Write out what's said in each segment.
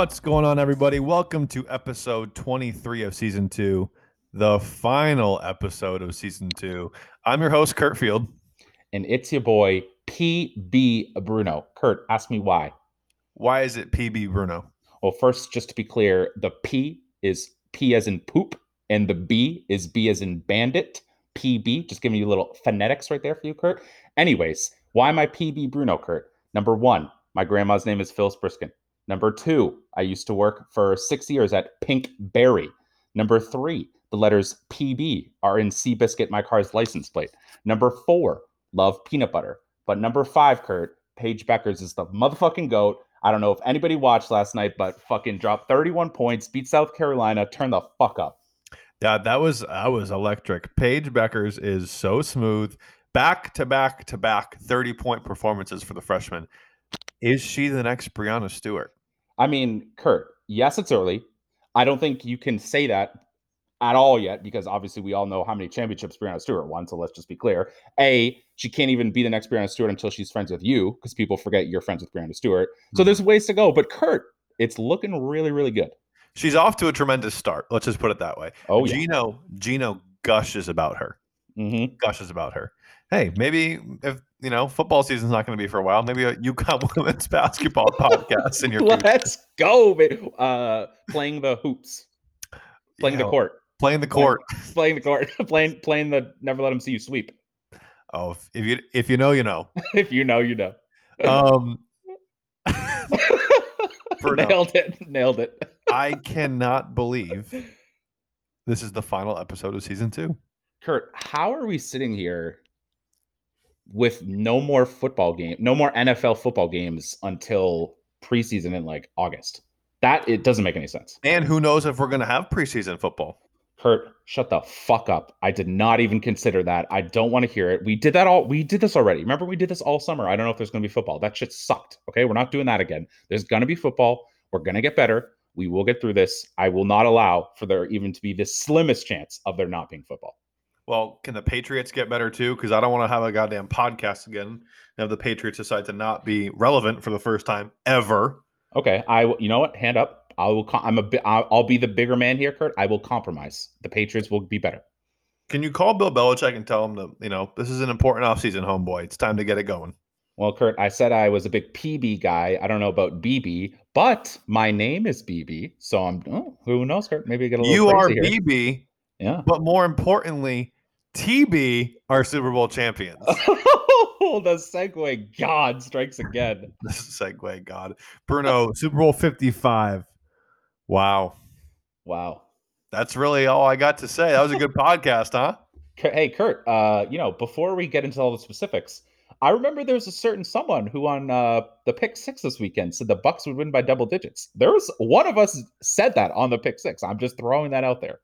What's going on, everybody? Welcome to episode 23 of season two, the final episode of season two. I'm your host, Kurt Field. And it's your boy, PB Bruno. Kurt, ask me why. Why is it PB Bruno? Well, first, just to be clear, the P is P as in poop, and the B is B as in bandit. PB, just giving you a little phonetics right there for you, Kurt. Anyways, why am I PB Bruno, Kurt? Number one, my grandma's name is Phyllis Briskin. Number two, I used to work for six years at Pinkberry. Number three, the letters PB are in Seabiscuit, my car's license plate. Number four, love peanut butter. But number five, Kurt, Paige Bueckers is the motherfucking goat. I don't know if anybody watched last night, but fucking dropped 31 points, beat South Carolina, turn the fuck up. Yeah, that was that was electric. Paige Bueckers is so smooth. Back to back to back 30 point performances for the freshman. Is she the next Breanna Stewart? I mean, Kurt, yes, it's early. I don't think you can say that at all yet because obviously we all know how many championships Breanna Stewart won. So let's just be clear. A, she can't even be the next Breanna Stewart until she's friends with you because people forget you're friends with Breanna Stewart. So mm-hmm. there's ways to go. But Kurt, it's looking really, really good. She's off to a tremendous start. Let's just put it that way. Oh, yeah. Geno, Geno gushes about her. Mm-hmm. Gushes about her. Hey, maybe if you know football season's not going to be for a while, maybe a UConn women's basketball podcast in your. Let's future. go, baby. Uh, playing the hoops, playing the court, playing the court, playing, playing the court, playing playing the never let them see you sweep. Oh, if you if you know, you know. if you know, you know. Um. nailed it. Nailed it. I cannot believe this is the final episode of season two. Kurt, how are we sitting here with no more football game, no more NFL football games until preseason in like August? That it doesn't make any sense. And who knows if we're going to have preseason football? Kurt, shut the fuck up. I did not even consider that. I don't want to hear it. We did that all. We did this already. Remember, we did this all summer. I don't know if there's going to be football. That shit sucked. Okay, we're not doing that again. There's going to be football. We're going to get better. We will get through this. I will not allow for there even to be the slimmest chance of there not being football. Well, can the Patriots get better too? Because I don't want to have a goddamn podcast again and have the Patriots decide to not be relevant for the first time ever. Okay, I you know what? Hand up. I will. I'm a. I'll be the bigger man here, Kurt. I will compromise. The Patriots will be better. Can you call Bill Belichick and tell him to, you know, this is an important offseason, homeboy. It's time to get it going. Well, Kurt, I said I was a big PB guy. I don't know about BB, but my name is BB, so I'm. Oh, who knows, Kurt? Maybe I get a little. You are here. BB. Yeah. But more importantly, TB are Super Bowl champions. oh, the segue god strikes again. the segue god. Bruno, Super Bowl 55. Wow. Wow. That's really all I got to say. That was a good podcast, huh? Hey, Kurt, uh, you know, before we get into all the specifics, I remember there was a certain someone who on uh, the pick six this weekend said the Bucks would win by double digits. There was one of us said that on the pick six. I'm just throwing that out there.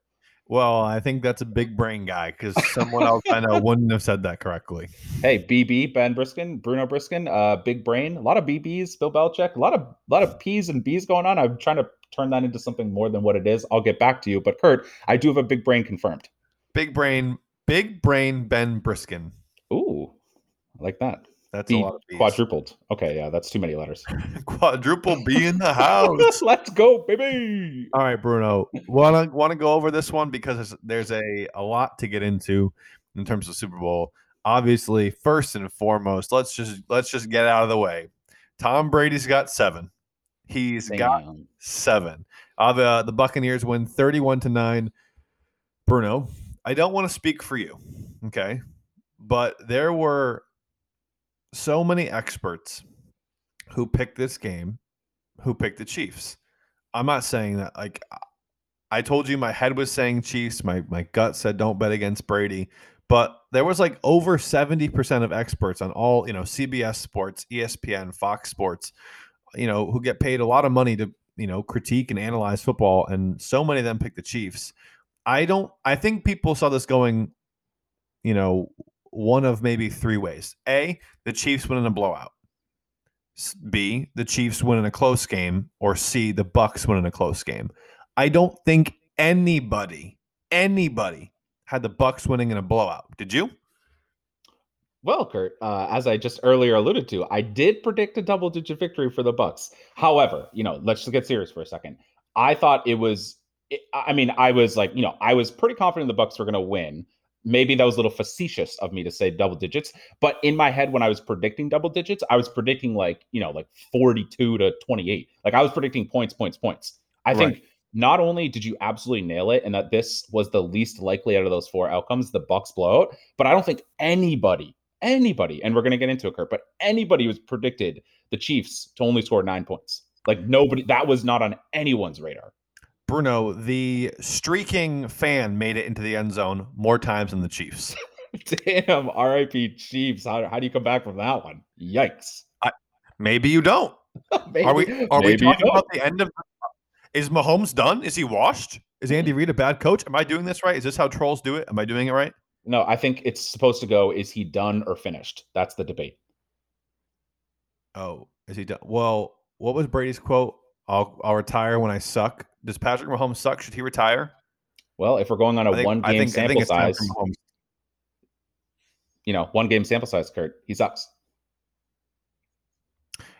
Well, I think that's a big brain guy because someone else I know wouldn't have said that correctly. Hey, BB, Ben Briskin, Bruno Briskin, uh, big brain, a lot of BBs, Bill Belichick, a lot of a lot of P's and B's going on. I'm trying to turn that into something more than what it is. I'll get back to you, but Kurt, I do have a big brain confirmed. Big brain, big brain, Ben Briskin. Ooh, I like that. That's B, a lot of B's. quadrupled. Okay, yeah, that's too many letters. Quadruple B in the house. Let's go, baby. All right, Bruno. Want to want to go over this one because there's a a lot to get into in terms of Super Bowl. Obviously, first and foremost, let's just let's just get out of the way. Tom Brady's got seven. He's Damn. got seven. Uh, the, the Buccaneers win 31 to 9. Bruno, I don't want to speak for you, okay? But there were so many experts who picked this game who picked the Chiefs. I'm not saying that like I told you my head was saying Chiefs, my my gut said don't bet against Brady, but there was like over 70% of experts on all, you know, CBS Sports, ESPN, Fox Sports, you know, who get paid a lot of money to, you know, critique and analyze football and so many of them picked the Chiefs. I don't I think people saw this going, you know, one of maybe three ways. A, the Chiefs win in a blowout. B, the Chiefs win in a close game, or C, the Bucks win in a close game. I don't think anybody, anybody had the Bucks winning in a blowout. Did you? Well, Kurt, uh, as I just earlier alluded to, I did predict a double-digit victory for the Bucks. However, you know, let's just get serious for a second. I thought it was. I mean, I was like, you know, I was pretty confident the Bucks were going to win. Maybe that was a little facetious of me to say double digits, but in my head, when I was predicting double digits, I was predicting like, you know, like 42 to 28. Like I was predicting points, points, points. I right. think not only did you absolutely nail it and that this was the least likely out of those four outcomes, the Bucks blowout, but I don't think anybody anybody, and we're going to get into it, Kurt, but anybody was predicted the Chiefs to only score nine points. Like nobody, that was not on anyone's radar. Bruno, the streaking fan made it into the end zone more times than the Chiefs. Damn, RIP Chiefs. How, how do you come back from that one? Yikes. I, maybe you don't. maybe, are we are we talking about the end of is Mahomes done? Is he washed? Is Andy mm-hmm. Reid a bad coach? Am I doing this right? Is this how trolls do it? Am I doing it right? No, I think it's supposed to go. Is he done or finished? That's the debate. Oh, is he done? Well, what was Brady's quote? I'll I'll retire when I suck. Does Patrick Mahomes suck? Should he retire? Well, if we're going on a think, one game think, sample size, you know, one game sample size, Kurt, he sucks.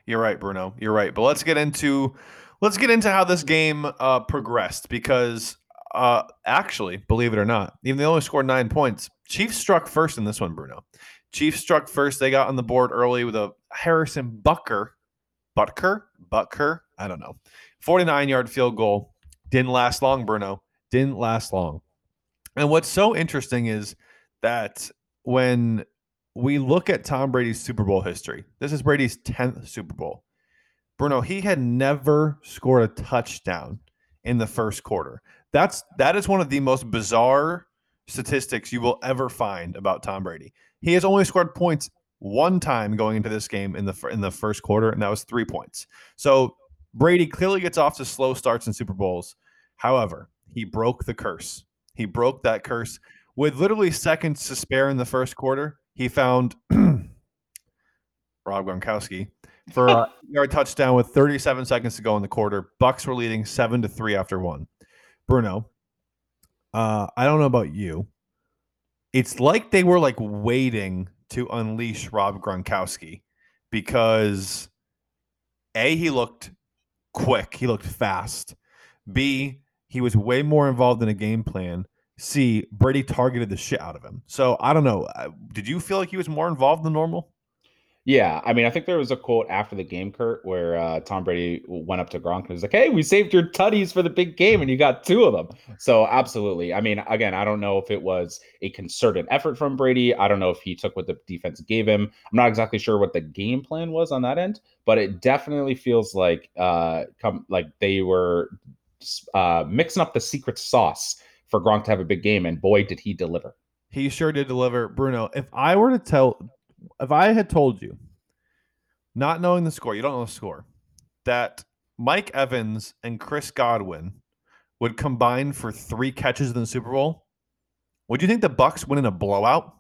You're right, Bruno. You're right. But let's get into let's get into how this game uh, progressed because uh, actually, believe it or not, even they only scored nine points. Chiefs struck first in this one, Bruno. Chiefs struck first. They got on the board early with a Harrison Bucker, Butker, Butker, I don't know, 49 yard field goal. Didn't last long, Bruno. Didn't last long. And what's so interesting is that when we look at Tom Brady's Super Bowl history, this is Brady's 10th Super Bowl. Bruno, he had never scored a touchdown in the first quarter. That's that is one of the most bizarre statistics you will ever find about Tom Brady. He has only scored points one time going into this game in the in the first quarter, and that was three points. So Brady clearly gets off to slow starts in Super Bowls. However, he broke the curse. He broke that curse with literally seconds to spare in the first quarter. He found Rob Gronkowski for a yard touchdown with 37 seconds to go in the quarter. Bucks were leading seven to three after one. Bruno, uh, I don't know about you. It's like they were like waiting to unleash Rob Gronkowski because A, he looked quick, he looked fast. B, he was way more involved in a game plan. C, Brady targeted the shit out of him. So I don't know. Uh, did you feel like he was more involved than normal? Yeah, I mean, I think there was a quote after the game, Kurt, where uh, Tom Brady went up to Gronk and was like, "Hey, we saved your tuddies for the big game, and you got two of them." So, absolutely. I mean, again, I don't know if it was a concerted effort from Brady. I don't know if he took what the defense gave him. I'm not exactly sure what the game plan was on that end, but it definitely feels like uh, come like they were uh, mixing up the secret sauce for Gronk to have a big game, and boy, did he deliver. He sure did deliver, Bruno. If I were to tell if I had told you, not knowing the score, you don't know the score, that Mike Evans and Chris Godwin would combine for three catches in the Super Bowl, would you think the Bucks win in a blowout?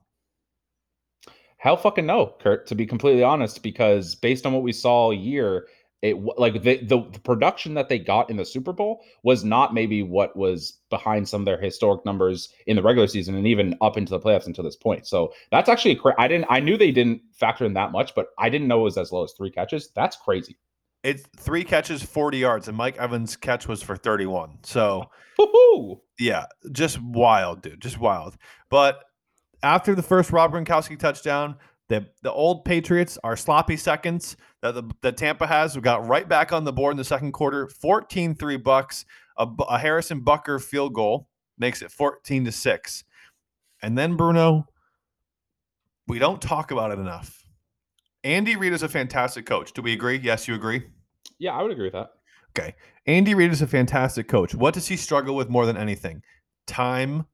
Hell fucking no, Kurt, to be completely honest, because based on what we saw all year, it like the, the, the production that they got in the Super Bowl was not maybe what was behind some of their historic numbers in the regular season and even up into the playoffs until this point. So that's actually cra- I didn't I knew they didn't factor in that much, but I didn't know it was as low as three catches. That's crazy. It's three catches, 40 yards, and Mike Evans' catch was for 31. So Woo-hoo! yeah, just wild, dude. Just wild. But after the first Rob Gronkowski touchdown, the the old Patriots are sloppy seconds that the that Tampa has. We got right back on the board in the second quarter, 14-3 Bucks. A, a Harrison Bucker field goal makes it 14 to 6. And then Bruno, we don't talk about it enough. Andy Reid is a fantastic coach. Do we agree? Yes, you agree? Yeah, I would agree with that. Okay. Andy Reid is a fantastic coach. What does he struggle with more than anything? Time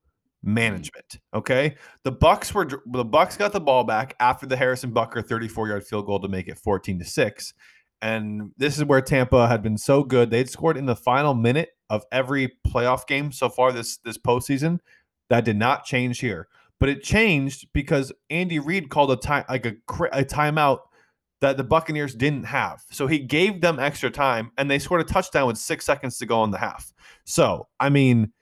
Mm. management. Okay, the Bucks were the Bucks got the ball back after the Harrison Bucker 34 yard field goal to make it 14 to six, and this is where Tampa had been so good. They'd scored in the final minute of every playoff game so far this this postseason. That did not change here, but it changed because Andy Reid called a time like a a timeout that the Buccaneers didn't have. So he gave them extra time, and they scored a touchdown with six seconds to go in the half. So I mean,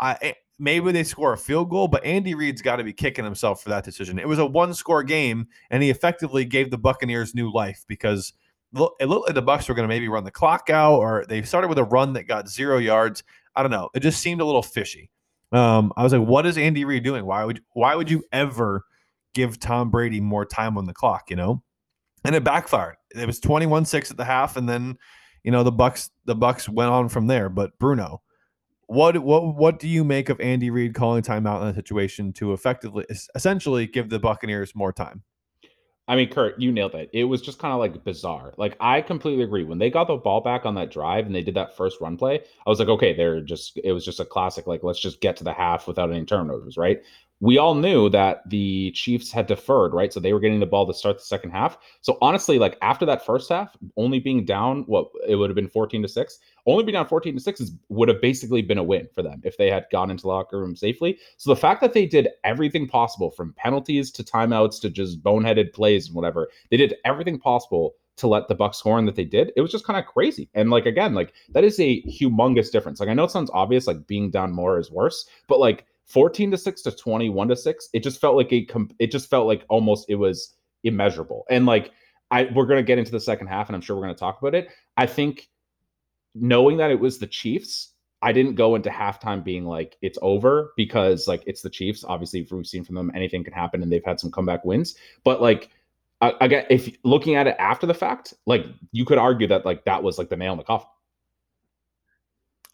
I maybe they score a field goal, but Andy Reid's got to be kicking himself for that decision. It was a one score game, and he effectively gave the Buccaneers new life because it looked like the Bucks were going to maybe run the clock out, or they started with a run that got zero yards. I don't know. It just seemed a little fishy. Um, I was like, what is Andy Reid doing? Why would why would you ever give Tom Brady more time on the clock? You know, and it backfired. It was 21-6 at the half, and then you know the Bucks the Bucks went on from there. But Bruno, what what what do you make of Andy Reid calling timeout in that situation to effectively essentially give the Buccaneers more time? I mean, Kurt, you nailed it. It was just kind of like bizarre. Like I completely agree. When they got the ball back on that drive and they did that first run play, I was like, okay, they're just it was just a classic, like, let's just get to the half without any turnovers, right? We all knew that the Chiefs had deferred, right? So they were getting the ball to start the second half. So honestly, like after that first half, only being down, what it would have been 14 to 6, only being down 14 to 6 is, would have basically been a win for them if they had gone into the locker room safely. So the fact that they did everything possible from penalties to timeouts to just boneheaded plays and whatever, they did everything possible to let the Bucks and that they did, it was just kind of crazy. And like again, like that is a humongous difference. Like I know it sounds obvious, like being down more is worse, but like 14 to 6 to 21 to 6 it just felt like a it just felt like almost it was immeasurable. And like i we're going to get into the second half and i'm sure we're going to talk about it. I think knowing that it was the chiefs i didn't go into halftime being like it's over because like it's the chiefs. Obviously we've seen from them anything can happen and they've had some comeback wins. But like again if looking at it after the fact like you could argue that like that was like the nail in the coffin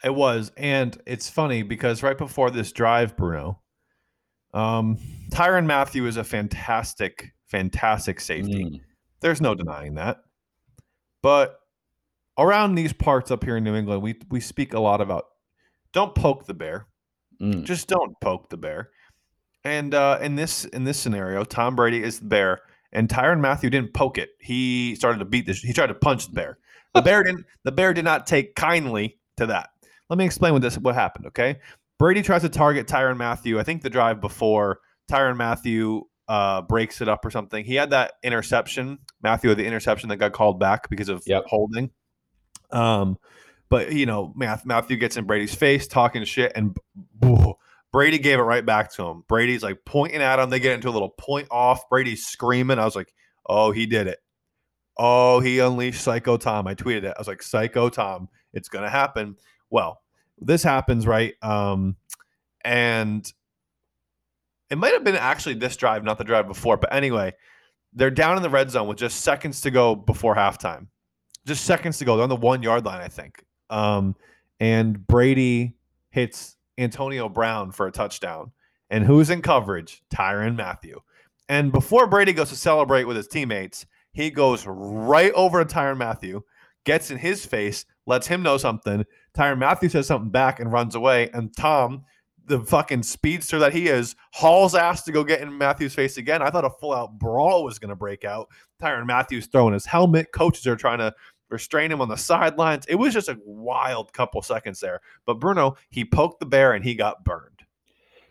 it was, and it's funny because right before this drive, Bruno, um, Tyrann Mathieu is a fantastic, fantastic safety. Mm. There's no denying that. But around these parts up here in New England, we we speak a lot about don't poke the bear. Mm. Just don't poke the bear. And uh, in this in this scenario, Tom Brady is the bear, and Tyrann Mathieu didn't poke it. He started to beat this. He tried to punch the bear. The bear didn't. The bear did not take kindly to that. Let me explain what this what happened. Okay, Brady tries to target Tyrann Mathieu. I think the drive before Tyrann Mathieu uh, breaks it up or something. He had that interception. Mathieu, had the interception that got called back because of yep. holding. Um, but you know, Mathieu gets in Brady's face, talking shit, and Brady gave it right back to him. Brady's like pointing at him. They get into a little point off. Brady's screaming. I was like, "Oh, he did it! Oh, he unleashed Psycho Tom." I tweeted it. I was like, "Psycho Tom, it's gonna happen." Well, this happens, right? Um, and it might have been actually this drive, not the drive before. But anyway, they're down in the red zone with just seconds to go before halftime. Just seconds to go. They're on the one yard line, I think. Um, and Brady hits Antonio Brown for a touchdown. And who's in coverage? Tyrann Mathieu. And before Brady goes to celebrate with his teammates, he goes right over to Tyrann Mathieu, gets in his face, lets him know something. Tyrann Mathieu says something back and runs away. And Tom, the fucking speedster that he is, hauls ass to go get in Mathieu's face again. I thought a full out brawl was going to break out. Tyrann Mathieu's throwing his helmet. Coaches are trying to restrain him on the sidelines. It was just a wild couple seconds there. But Bruno, he poked the bear and he got burned.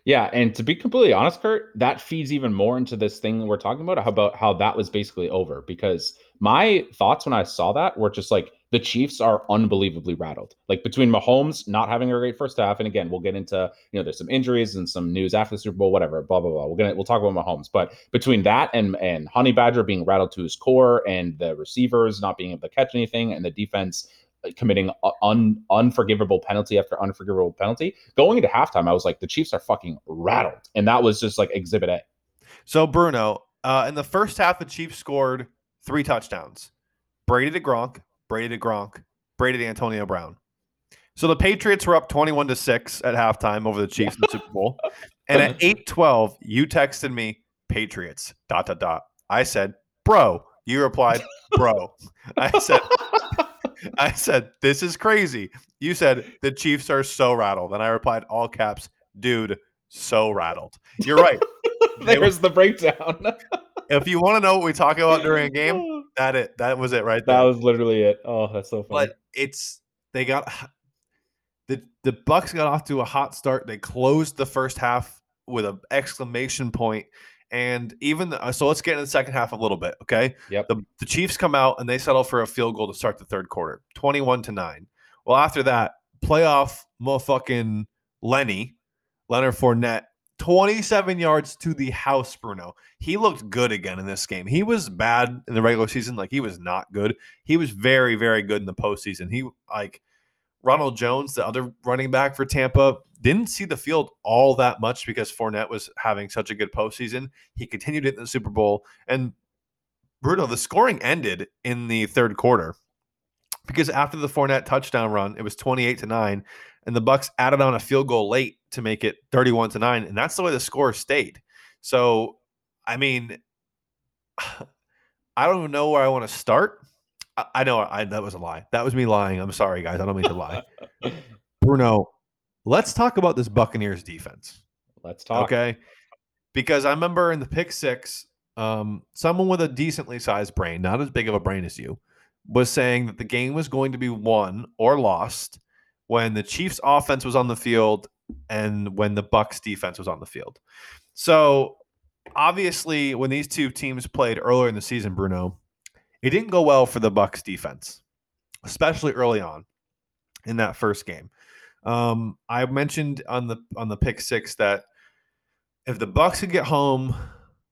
Yeah, and to be completely honest, Kurt, that feeds even more into this thing we're talking about about how that was basically over. Because my thoughts when I saw that were just like the Chiefs are unbelievably rattled. Like between Mahomes not having a great first half, and again, we'll get into you know there's some injuries and some news after the Super Bowl, whatever, blah blah blah. We're gonna we'll talk about Mahomes, but between that and and Honey Badger being rattled to his core, and the receivers not being able to catch anything, and the defense uh, committing un, unforgivable penalty after unforgivable penalty, going into halftime, I was like, the Chiefs are fucking rattled, and that was just like Exhibit A. So Bruno, uh, in the first half, the Chiefs scored three touchdowns. Brady to Gronk, Brady to Gronk, Brady to Antonio Brown. So the Patriots were up 21 to 6 at halftime over the Chiefs in the Super Bowl. And at 8:12, you texted me Patriots dot dot dot. I said, "Bro." You replied, "Bro." I said I said, "This is crazy." You said, "The Chiefs are so rattled." And I replied all caps, "Dude, so rattled." You're right. There's the breakdown. if you want to know what we talk about during a game, that it that was it right there. That was literally it. Oh, that's so funny. But it's they got the the Bucks got off to a hot start. They closed the first half with an exclamation point, and even the, so, let's get into the second half a little bit. Okay. Yep. The, the Chiefs come out and they settle for a field goal to start the third quarter, twenty-one to nine. Well, after that, playoff motherfucking Lenny Leonard Fournette, 27 yards to the house, Bruno. He looked good again in this game. He was bad in the regular season, like he was not good. He was very, very good in the postseason. He like Ronald Jones, the other running back for Tampa, didn't see the field all that much because Fournette was having such a good postseason. He continued it in the Super Bowl. And Bruno, the scoring ended in the third quarter because after the Fournette touchdown run, it was 28 to 9, and the Bucks added on a field goal late to make it 31 to 9, and that's the way the score stayed. So, I mean, I don't even know where I want to start. I, I know I, that was a lie. That was me lying. I'm sorry, guys. I don't mean to lie. Bruno, let's talk about this Buccaneers defense. Let's talk. Okay. Because I remember in the pick six, um, someone with a decently sized brain, not as big of a brain as you, was saying that the game was going to be won or lost when the Chiefs offense was on the field and when the Bucks defense was on the field. So obviously when these two teams played earlier in the season, Bruno, it didn't go well for the Bucks defense, especially early on in that first game. Um, I mentioned on the on the pick six that if the Bucks could get home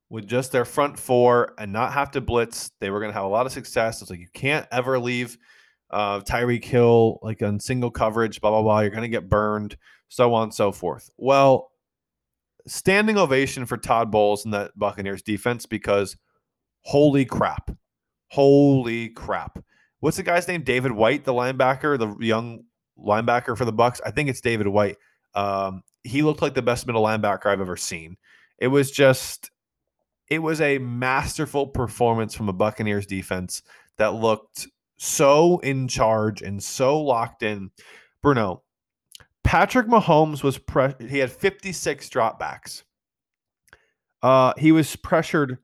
with just their front four and not have to blitz, they were going to have a lot of success. It's like you can't ever leave uh, Tyreek Hill like on single coverage, blah blah blah. You're going to get burned, so on and so forth. Well, standing ovation for Todd Bowles and that Buccaneers defense because holy crap, holy crap. What's the guy's name? David White, the linebacker, the young linebacker for the Bucks. I think it's David White. Um, he looked like the best middle linebacker I've ever seen. It was just it was a masterful performance from a Buccaneers defense that looked so in charge and so locked in. Bruno, Patrick Mahomes was pre- he had 56 dropbacks. Uh, he was pressured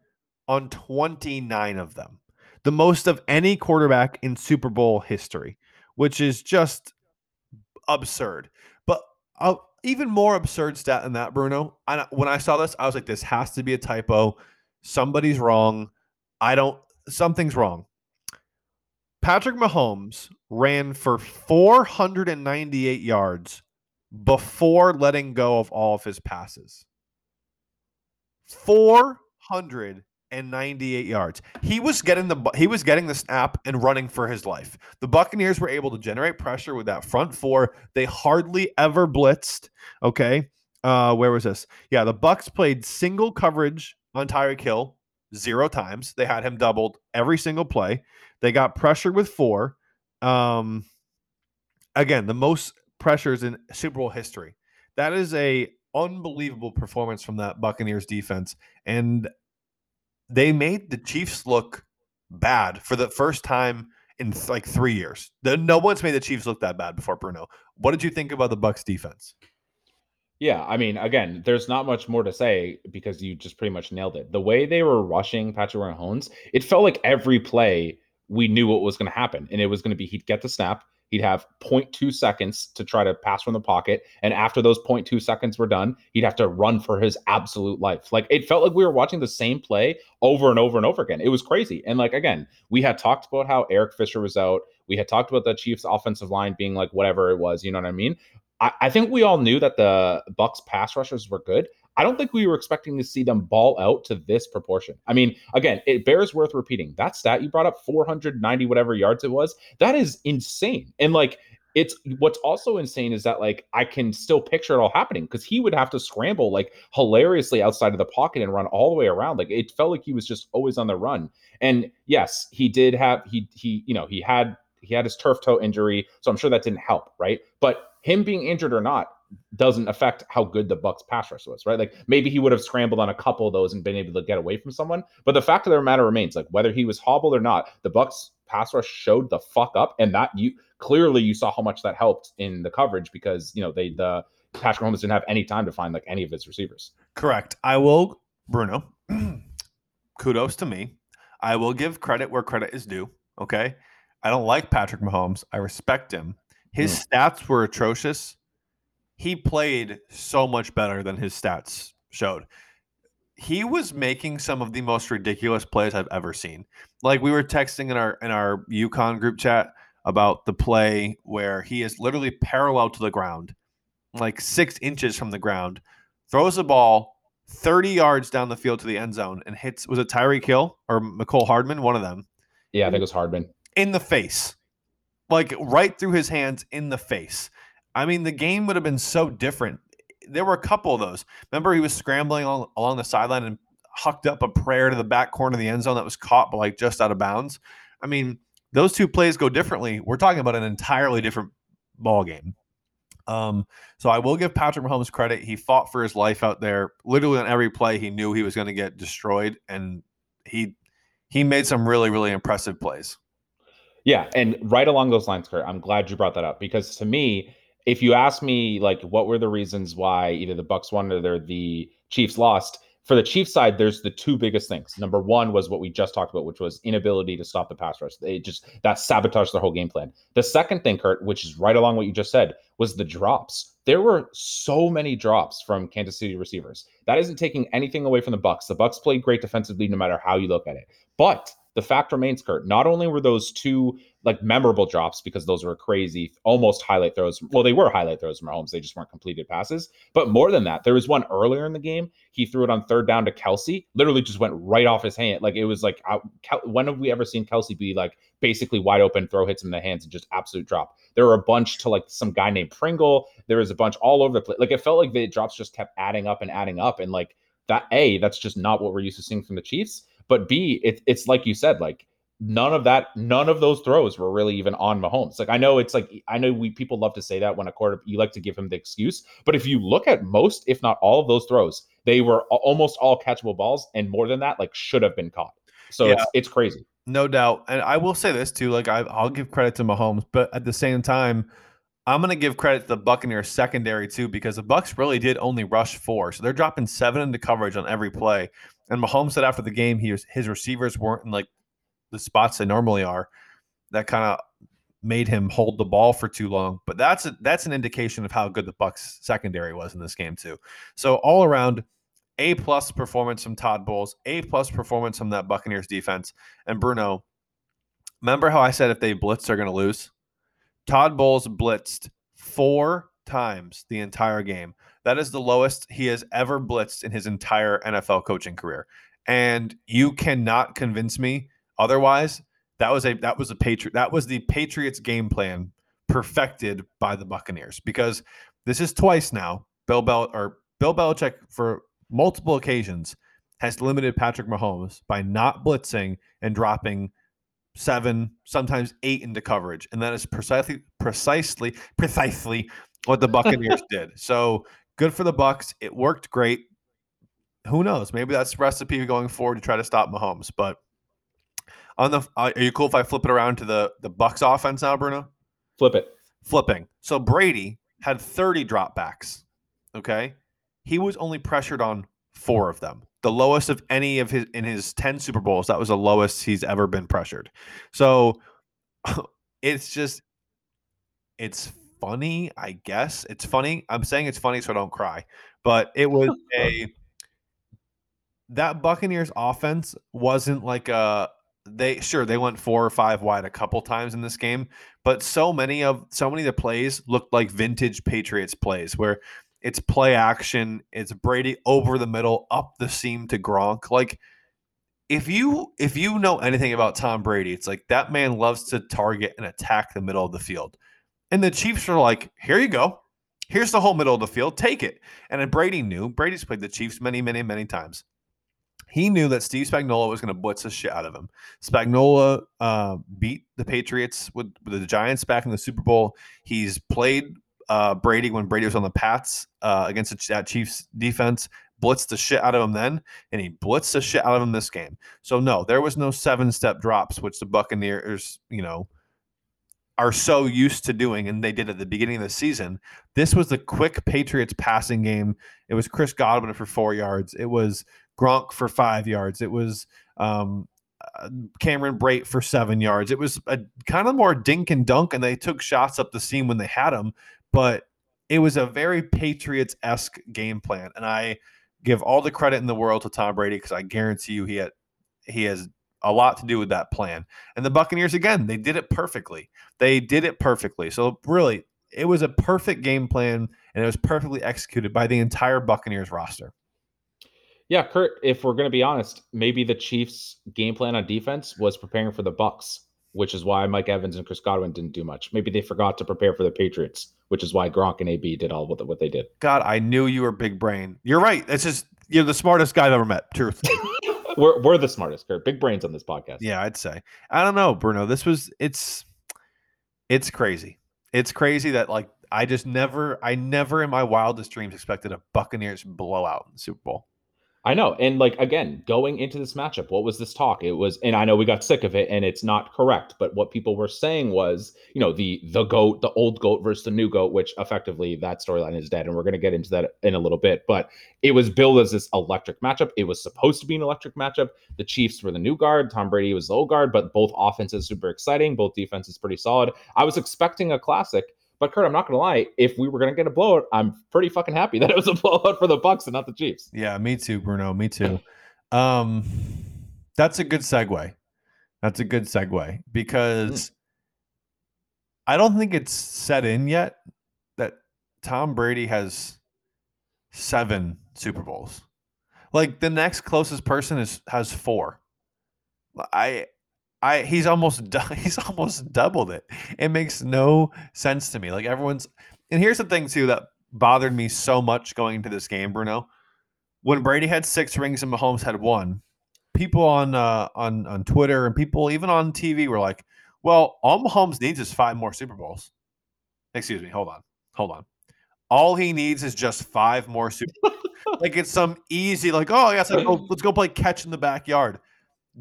on 29 of them, the most of any quarterback in Super Bowl history, which is just absurd. But even more absurd stat than that, Bruno. I, when I saw this, I was like, this has to be a typo somebody's wrong. I don't, something's wrong. Patrick Mahomes ran for 498 yards before letting go of all of his passes. 498 yards. He was getting the he was getting the snap and running for his life. The Buccaneers were able to generate pressure with that front four. They hardly ever blitzed, okay? Uh where was this? Yeah, the Bucks played single coverage on Tyreek Hill zero times. They had him doubled every single play. They got pressured with four. Um, again, the most pressures in Super Bowl history. That is a unbelievable performance from that Buccaneers defense, and they made the Chiefs look bad for the first time in th- like three years. The, no one's made the Chiefs look that bad before. Bruno, what did you think about the Bucks defense? Yeah, I mean, again, there's not much more to say because you just pretty much nailed it. The way they were rushing Patrick Mahomes, it felt like every play we knew what was going to happen, and it was going to be he'd get the snap, he'd have 0.2 seconds to try to pass from the pocket, and after those 0.2 seconds were done, he'd have to run for his absolute life. Like it felt like we were watching the same play over and over and over again. It was crazy. And like again, we had talked about how Eric Fisher was out. We had talked about the Chiefs' offensive line being like whatever it was. You know what I mean? I, I think we all knew that the Bucks pass rushers were good. I don't think we were expecting to see them ball out to this proportion. I mean, again, it bears worth repeating. That stat you brought up, 490 whatever yards it was, that is insane. And like, it's what's also insane is that like I can still picture it all happening because he would have to scramble like hilariously outside of the pocket and run all the way around. Like it felt like he was just always on the run. And yes, he did have he he you know he had he had his turf toe injury, so I'm sure that didn't help, right? But him being injured or not doesn't affect how good the Bucks pass rush was, right? Like maybe he would have scrambled on a couple of those and been able to get away from someone. But the fact of the matter remains, like whether he was hobbled or not, the Bucks pass rush showed the fuck up, and that you clearly you saw how much that helped in the coverage because you know they the Patrick Mahomes didn't have any time to find like any of his receivers. Correct. I will, Bruno. kudos to me. I will give credit where credit is due. Okay. I don't like Patrick Mahomes. I respect him. His mm. stats were atrocious. He played so much better than his stats showed. He was making some of the most ridiculous plays I've ever seen. Like we were texting in our in our UConn group chat about the play where he is literally parallel to the ground like six inches from the ground, throws the ball 30 yards down the field to the end zone and hits was it Tyreek Hill or Mecole Hardman, one of them, Yeah, I think it was Hardman. in the face. Like right through his hands in the face. I mean, the game would have been so different. There were a couple of those. Remember, he was scrambling along, the sideline and hucked up a prayer to the back corner of the end zone that was caught, but like just out of bounds. I mean, those two plays go differently. We're talking about an entirely different ball game. Um, so I will give Patrick Mahomes credit. He fought for his life out there. Literally on every play, he knew he was going to get destroyed, and he he made some really really impressive plays. Yeah, and right along those lines, Kurt, I'm glad you brought that up because to me, if you ask me like what were the reasons why either the Bucks won or the Chiefs lost, for the Chiefs side, there's the two biggest things. Number one was what we just talked about, which was inability to stop the pass rush. They just that sabotaged their whole game plan. The second thing, Kurt, which is right along what you just said, was the drops. There were so many drops from Kansas City receivers. That isn't taking anything away from the Bucks. The Bucks played great defensively, no matter how you look at it. But the fact remains, Kurt, not only were those two like memorable drops because those were crazy, almost highlight throws. Well, they were highlight throws from Mahomes. They just weren't completed passes. But more than that, there was one earlier in the game. He threw it on third down to Kelce, Literally just went right off his hand. Like it was like, uh, out, when have we ever seen Kelce be like basically wide open, throw hits in the hands and just absolute drop? There were a bunch to like some guy named Pringle. There was a bunch all over the place. Like it felt like the drops just kept adding up and adding up. And like that, A, that's just not what we're used to seeing from the Chiefs. But B, it, it's like you said, like none of that, none of those throws were really even on Mahomes. Like I know it's like I know we people love to say that when a quarter you like to give him the excuse, but if you look at most, if not all of those throws, they were almost all catchable balls, and more than that, like should have been caught. So yeah. it's it's crazy. No doubt. And I will say this too, like I, I'll give credit to Mahomes, but at the same time, I'm going to give credit to the Buccaneers secondary too because the Bucks really did only rush four, so they're dropping seven into coverage on every play. And Mahomes said after the game, he was, his receivers weren't in like the spots they normally are. That kind of made him hold the ball for too long. But that's a, that's an indication of how good the Bucks secondary was in this game too. So all around, a plus performance from Todd Bowles, A plus performance from that Buccaneers defense. And Bruno, remember how I said if they blitz, they're going to lose? Todd Bowles blitzed four times the entire game. That is the lowest he has ever blitzed in his entire NFL coaching career. And you cannot convince me otherwise. That was a that was a patriot that was the Patriots game plan perfected by the Buccaneers because this is twice now. Bill Bel or Bill Belichick for multiple occasions has limited Patrick Mahomes by not blitzing and dropping seven, sometimes eight into coverage, and that is precisely, precisely, precisely what the Buccaneers did. So good for the Bucks. It worked great. Who knows? Maybe that's the recipe going forward to try to stop Mahomes. But on the, uh, are you cool if I flip it around to the the Bucks offense now, Bruno? Flip it. Flipping. So Brady had 30 dropbacks. Okay, he was only pressured on four of them the lowest of any of his in his 10 Super Bowls. That was the lowest he's ever been pressured. So it's just it's funny, I guess. It's funny. I'm saying it's funny so I don't cry. But it was a that Buccaneers offense wasn't like a they sure they went four or five wide a couple times in this game, but so many of so many of the plays looked like vintage Patriots plays where it's play action. It's Brady over the middle, up the seam to Gronk. Like if you if you know anything about Tom Brady, it's like that man loves to target and attack the middle of the field. And the Chiefs are like, here you go. Here's the whole middle of the field. Take it. And then Brady knew. Brady's played the Chiefs many, many, many times. He knew that Steve Spagnuolo was going to blitz the shit out of him. Spagnuolo uh, beat the Patriots with, with the Giants back in the Super Bowl. He's played uh, Brady when Brady was on the Pats uh, against that Chiefs defense. Blitzed the shit out of him then, and he blitzed the shit out of him this game. So no, there was no seven step drops, which the Buccaneers, you know, are so used to doing, and they did at the beginning of the season. This was the quick Patriots passing game. It was Chris Godwin for four yards. It was Gronk for five yards. It was um, uh, Cameron Brate for seven yards. It was a kind of more dink and dunk, and they took shots up the seam when they had them but it was a very Patriots esque game plan, and I give all the credit in the world to Tom Brady because I guarantee you he had he has a lot to do with that plan. And the Buccaneers again, they did it perfectly. They did it perfectly. So really, it was a perfect game plan. and it was perfectly executed by the entire Buccaneers roster. Yeah, Kurt, if we're going to be honest, maybe the Chiefs' game plan on defense was preparing for the Bucks, which is why Mike Evans and Chris Godwin didn't do much. Maybe they forgot to prepare for the Patriots, which is why Gronk and AB did all what, what they did. God, I knew you were big brain. You're right. It's just you're the smartest guy I've ever met. Truth. we're we're the smartest, Kurt. Big brains on this podcast. Yeah, I'd say. I don't know, Bruno. This was it's it's crazy. It's crazy that like I just never I never in my wildest dreams expected a Buccaneers blowout in the Super Bowl. I know. And like again, going into this matchup, what was this talk? It was and I know we got sick of it and it's not correct, but what people were saying was, you know, the the goat, the old goat versus the new goat, which effectively that storyline is dead and we're going to get into that in a little bit, but it was billed as this electric matchup. It was supposed to be an electric matchup. The Chiefs were the new guard, Tom Brady was the old guard, but both offenses super exciting, both defenses pretty solid. I was expecting a classic but Kurt, I'm not gonna lie. If we were gonna get a blowout, I'm pretty fucking happy that it was a blowout for the Bucks and not the Chiefs. Yeah, me too, Bruno. Me too. Um, that's a good segue. That's a good segue because mm. I don't think it's set in yet that Tom Brady has seven Super Bowls. Like the next closest person is has four. I I he's almost he's almost doubled it. It makes no sense to me. Like everyone's and here's the thing too that bothered me so much going into this game, Bruno. When Brady had six rings and Mahomes had one, people on uh, on on Twitter and people even on TV were like, "Well, all Mahomes needs is five more Super Bowls." Excuse me, hold on, hold on. All he needs is just five more Super. like it's some easy, like, oh go, let's go play catch in the backyard.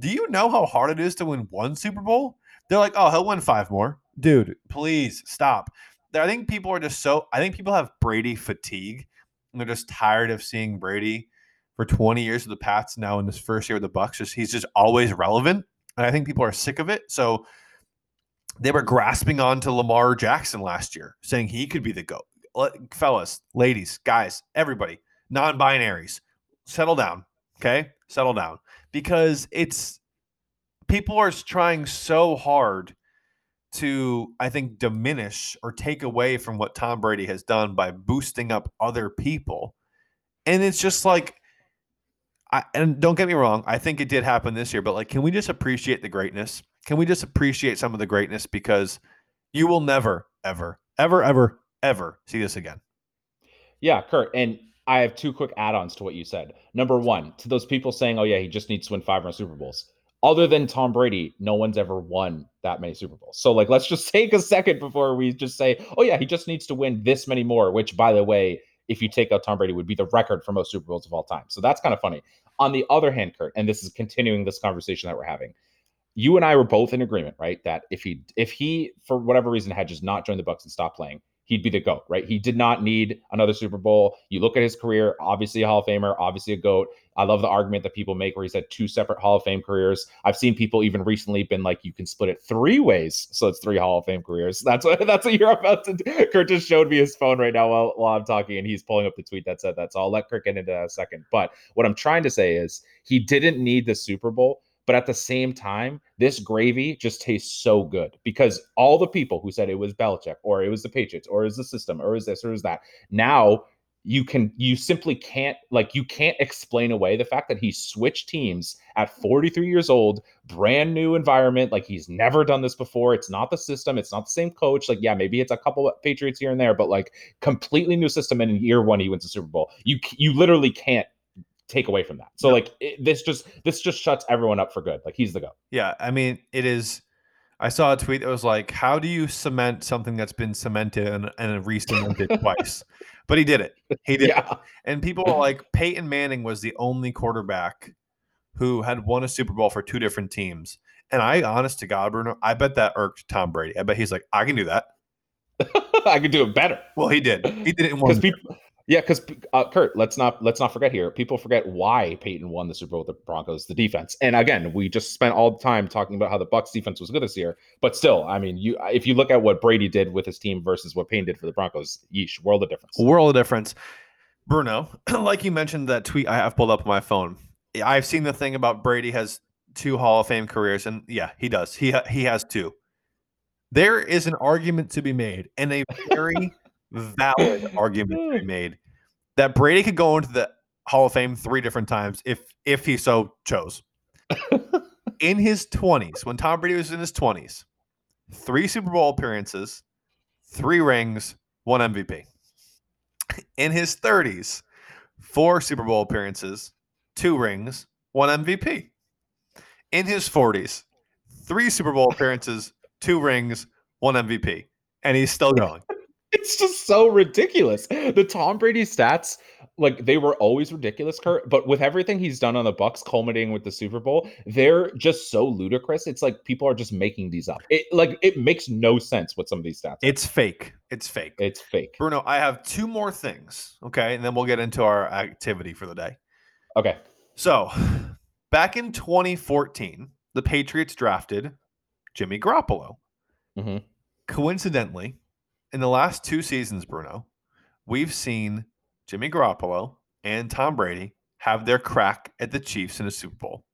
Do you know how hard it is to win one Super Bowl? They're like, oh, he'll win five more. Dude, please stop. I think people are just so, I think people have Brady fatigue. And they're just tired of seeing Brady for 20 years with the Pats. Now in this first year with the Bucks, just he's just always relevant. And I think people are sick of it. So they were grasping on to Lamar Jackson last year, saying he could be the GOAT. Fellas, ladies, guys, everybody, non binaries, settle down. Okay. Settle down because it's people are trying so hard to I think diminish or take away from what Tom Brady has done by boosting up other people. And it's just like I and don't get me wrong, I think it did happen this year, but like can we just appreciate the greatness? Can we just appreciate some of the greatness because you will never ever ever ever ever see this again. Yeah, Kurt, and I have two quick add-ons to what you said. Number one, to those people saying, "Oh yeah, he just needs to win five more Super Bowls." Other than Tom Brady, no one's ever won that many Super Bowls. So like, let's just take a second before we just say, "Oh yeah, he just needs to win this many more." Which, by the way, if you take out Tom Brady, would be the record for most Super Bowls of all time. So that's kind of funny. On the other hand, Kurt, and this is continuing this conversation that we're having. You and I were both in agreement, right? That if he if he for whatever reason had just not joined the Bucks and stopped playing, he'd be the GOAT, right? He did not need another Super Bowl. You look at his career, obviously a Hall of Famer, obviously a GOAT. I love the argument that people make where he's had two separate Hall of Fame careers. I've seen people even recently been like, you can split it three ways. So it's three Hall of Fame careers. That's what that's what you're about to do. Kurt just showed me his phone right now while, while I'm talking, and he's pulling up the tweet that said that. So I'll let Kurt get into that a second. But what I'm trying to say is he didn't need the Super Bowl but at the same time, this gravy just tastes so good because all the people who said it was Belichick or it was the Patriots or is the system or is this or is that, now you can you simply can't like you can't explain away the fact that he switched teams at 43 years old brand new environment like he's never done this before it's not the system it's not the same coach like yeah maybe it's a couple of patriots here and there but like completely new system and in year one he wins the super bowl. You you literally can't take away from that. So like it, this just this just shuts everyone up for good. Like he's the go. Yeah, I mean it is. I saw a tweet that was like, "How do you cement something that's been cemented and, and re-cemented twice?" But he did it. He did. Yeah. It. And people are like, Peyton Manning was the only quarterback who had won a Super Bowl for two different teams. And I, honest to God, Bruno, I bet that irked Tom Brady. I bet he's like, I can do that. I can do it better. Well, he did. He did it in one. Because people, yeah, because uh, Kurt, let's not let's not forget here. People forget why Peyton won the Super Bowl with the Broncos, the defense. And again, we just spent all the time talking about how the Bucs defense was good this year. But still, I mean, you if you look at what Brady did with his team versus what Peyton did for the Broncos, yeesh, world of difference. World of difference. Bruno, like you mentioned that tweet I have pulled up on my phone. I've seen the thing about Brady has two Hall of Fame careers, and yeah, he does. He ha- he has two. There is an argument to be made, and a very valid argument to be made that Brady could go into the Hall of Fame three different times if if he so chose. in his 20s, when Tom Brady was in his 20s, three Super Bowl appearances, three rings, one MVP. In his 30s, four Super Bowl appearances, two rings, one MVP. In his 40s, three Super Bowl appearances, two rings, one MVP. And he's still going. It's just so ridiculous. The Tom Brady stats, like they were always ridiculous, Kurt. But with everything he's done on the Bucs, culminating with the Super Bowl, they're just so ludicrous. It's like people are just making these up. It like it makes no sense what some of these stats. Are. It's fake. It's fake. It's fake. Bruno, I have two more things. Okay, and then we'll get into our activity for the day. Okay. So, back in 2014, the Patriots drafted Jimmy Garoppolo. Mm-hmm. Coincidentally, in the last two seasons, Bruno, we've seen Jimmy Garoppolo and Tom Brady have their crack at the Chiefs in a Super Bowl.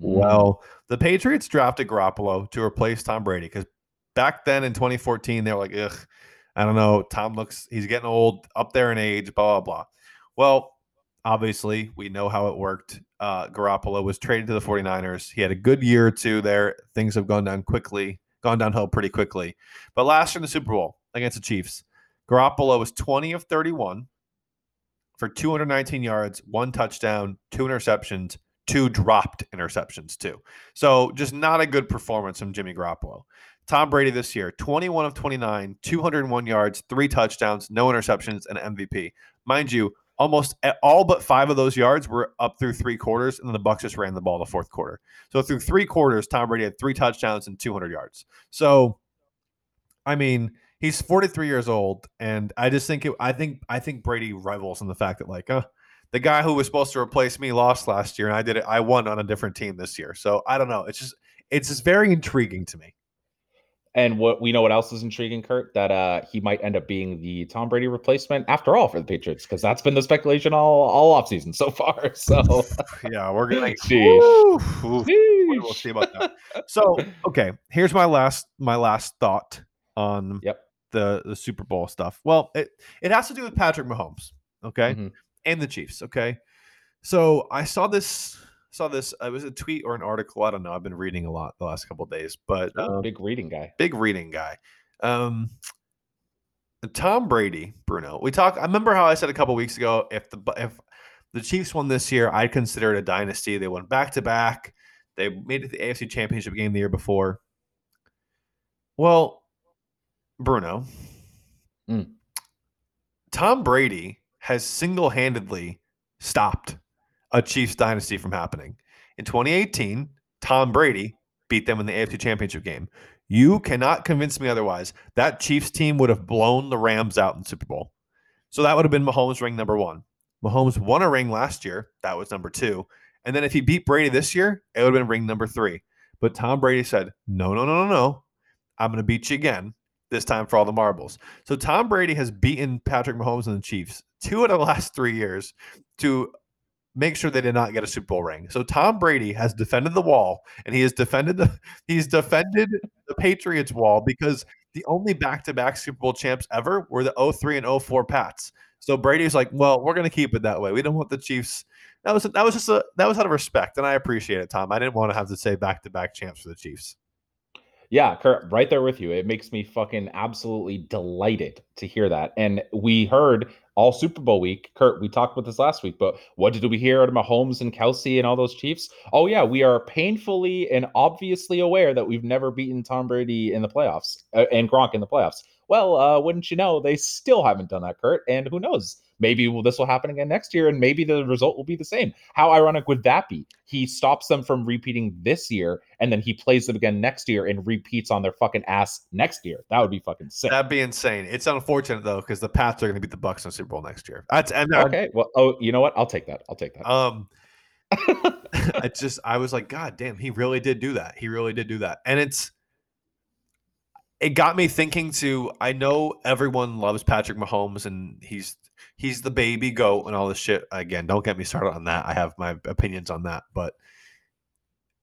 Mm-hmm. Well, the Patriots drafted Garoppolo to replace Tom Brady because back then in 2014, they were like, ugh, I don't know. Tom looks, he's getting old, up there in age, blah, blah, blah. Well, obviously, we know how it worked. Uh, Garoppolo was traded to the 49ers. He had a good year or two there. Things have gone down quickly, gone downhill pretty quickly. But last year in the Super Bowl against the Chiefs, Garoppolo was 20 of 31 for 219 yards, one touchdown, two interceptions, two dropped interceptions, too. So just not a good performance from Jimmy Garoppolo. Tom Brady this year, 21 of 29, 201 yards, three touchdowns, no interceptions, and MVP. Mind you, almost all but five of those yards were up through three quarters, and then the Bucs just ran the ball the fourth quarter. So through three quarters, Tom Brady had three touchdowns and 200 yards. So, I mean, he's 43 years old, and I just think it. I think I think Brady rivals in the fact that like, uh, the guy who was supposed to replace me lost last year, and I did it. I won on a different team this year. So I don't know. It's just it's just very intriguing to me. And what we know what else is intriguing, Kurt, that uh he might end up being the Tom Brady replacement after all for the Patriots, because that's been the speculation all all off season so far. So yeah, we're gonna. Woo, woo. we'll see about that. So okay, here's my last my last thought on Yep. The the Super Bowl stuff. Well, it it has to do with Patrick Mahomes, okay, Mhm. and the Chiefs, okay. So I saw this saw this. It was a tweet or an article. I don't know. I've been reading a lot the last couple of days, but Ooh, um, big reading guy. big reading guy. Um, Tom Brady, Bruno. We talk. I remember how I said a couple weeks ago, if the if the Chiefs won this year, I'd consider it a dynasty. They won back to back. They made it the AFC Championship game the year before. Well, Bruno, Mm. Tom Brady has single handedly stopped a Chiefs dynasty from happening. In 2018, Tom Brady beat them in the AFC Championship game. You cannot convince me otherwise. That Chiefs team would have blown the Rams out in the Super Bowl. So that would have been Mahomes' ring number one. Mahomes won a ring last year. That was number two. And then if he beat Brady this year, it would have been ring number three. But Tom Brady said, no, no, no, no, no. I'm going to beat you again, this time for all the marbles. So Tom Brady has beaten Patrick Mahomes and the Chiefs two of the last three years to make sure they did not get a Super Bowl ring. So Tom Brady has defended the wall and he has defended the he's defended the Patriots wall because the only back-to-back Super Bowl champs ever were the 03 and 04 Pats. So Brady's like, well, we're going to keep it that way. We don't want the Chiefs. That was that was just a that was out of respect, and I appreciate it, Tom. I didn't want to have to say back-to-back champs for the Chiefs. Yeah, Kurt, right there with you. It makes me fucking absolutely delighted to hear that. And we heard all Super Bowl week, Kurt, we talked about this last week, but what did we hear out of Mahomes and Kelce and all those Chiefs? Oh, yeah, we are painfully and obviously aware that we've never beaten Tom Brady in the playoffs uh, and Gronk in the playoffs. Well, uh, wouldn't you know, they still haven't done that, Kurt. And who knows? Maybe will, this will happen again next year, and maybe the result will be the same. How ironic would that be? He stops them from repeating this year, and then he plays them again next year and repeats on their fucking ass next year. That would be fucking sick. That'd be insane. It's unfortunate though because the Pats are going to beat the Bucs in the Super Bowl next year. That's and okay. Well, oh, you know what? I'll take that. I'll take that. um, it's just I was like, God damn, he really did do that. He really did do that, and it's it got me thinking. To I know everyone loves Patrick Mahomes, and he's he's the baby goat and all this shit. Again, don't get me started on that. I have my opinions on that, but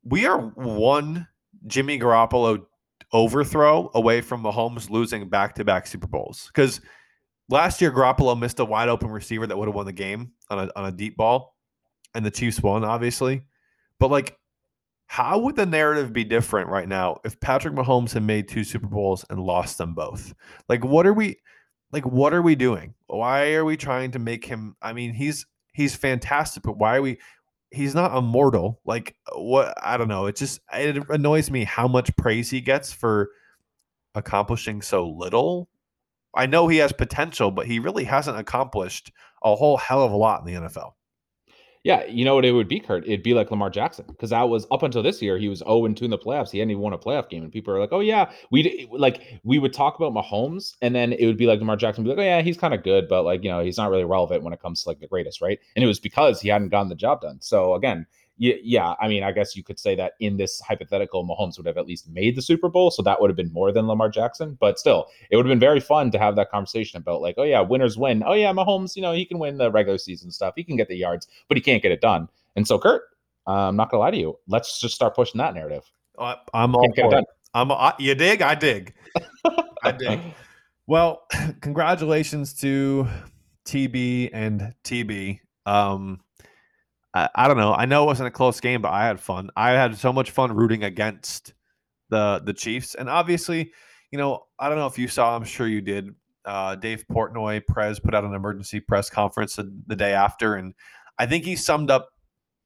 we are one Jimmy Garoppolo overthrow away from Mahomes losing back to back Super Bowls because last year Garoppolo missed a wide open receiver that would have won the game on a on a deep ball, and the Chiefs won, obviously. But like, how would the narrative be different right now if Patrick Mahomes had made two Super Bowls and lost them both? Like, what are we like what are we doing? Why are we trying to make him I mean, he's he's fantastic, but why are we he's not immortal. Like what I don't know. It just it annoys me how much praise he gets for accomplishing so little. I know he has potential, but he really hasn't accomplished a whole hell of a lot in the NFL. Yeah, you know what it would be, Kurt? It'd be like Lamar Jackson because that was up until this year. He was 0 2 in the playoffs. He hadn't even won a playoff game, and people are like, "Oh yeah, we eh, like we would talk about Mahomes, and then it would be like Lamar Jackson, be like, "Oh yeah, he's kind of good, but like you know, he's not really relevant when it comes to like the greatest, right?" And it was because he hadn't gotten the job done. So again, yeah, I mean, I guess you could say that in this hypothetical, Mahomes would have at least made the Super Bowl, so that would have been more than Lamar Jackson. But still, it would have been very fun to have that conversation about like, oh yeah, winners win. Oh yeah, Mahomes, you know, he can win the regular season stuff, he can get the yards, but he can't get it done. And so, Kurt, I'm not gonna lie to you. Let's just start pushing that narrative. Uh, I'm all for it. I'm uh, you dig, I dig, I dig. Well, congratulations to TB and TB. Um, I, I, don't know. I know it wasn't a close game, but I had fun. I had so much fun rooting against the the Chiefs, and obviously, you know, I don't know if you saw. I'm sure you did. Uh, Dave Portnoy, Prez put out an emergency press conference the, the day after, and I think he summed up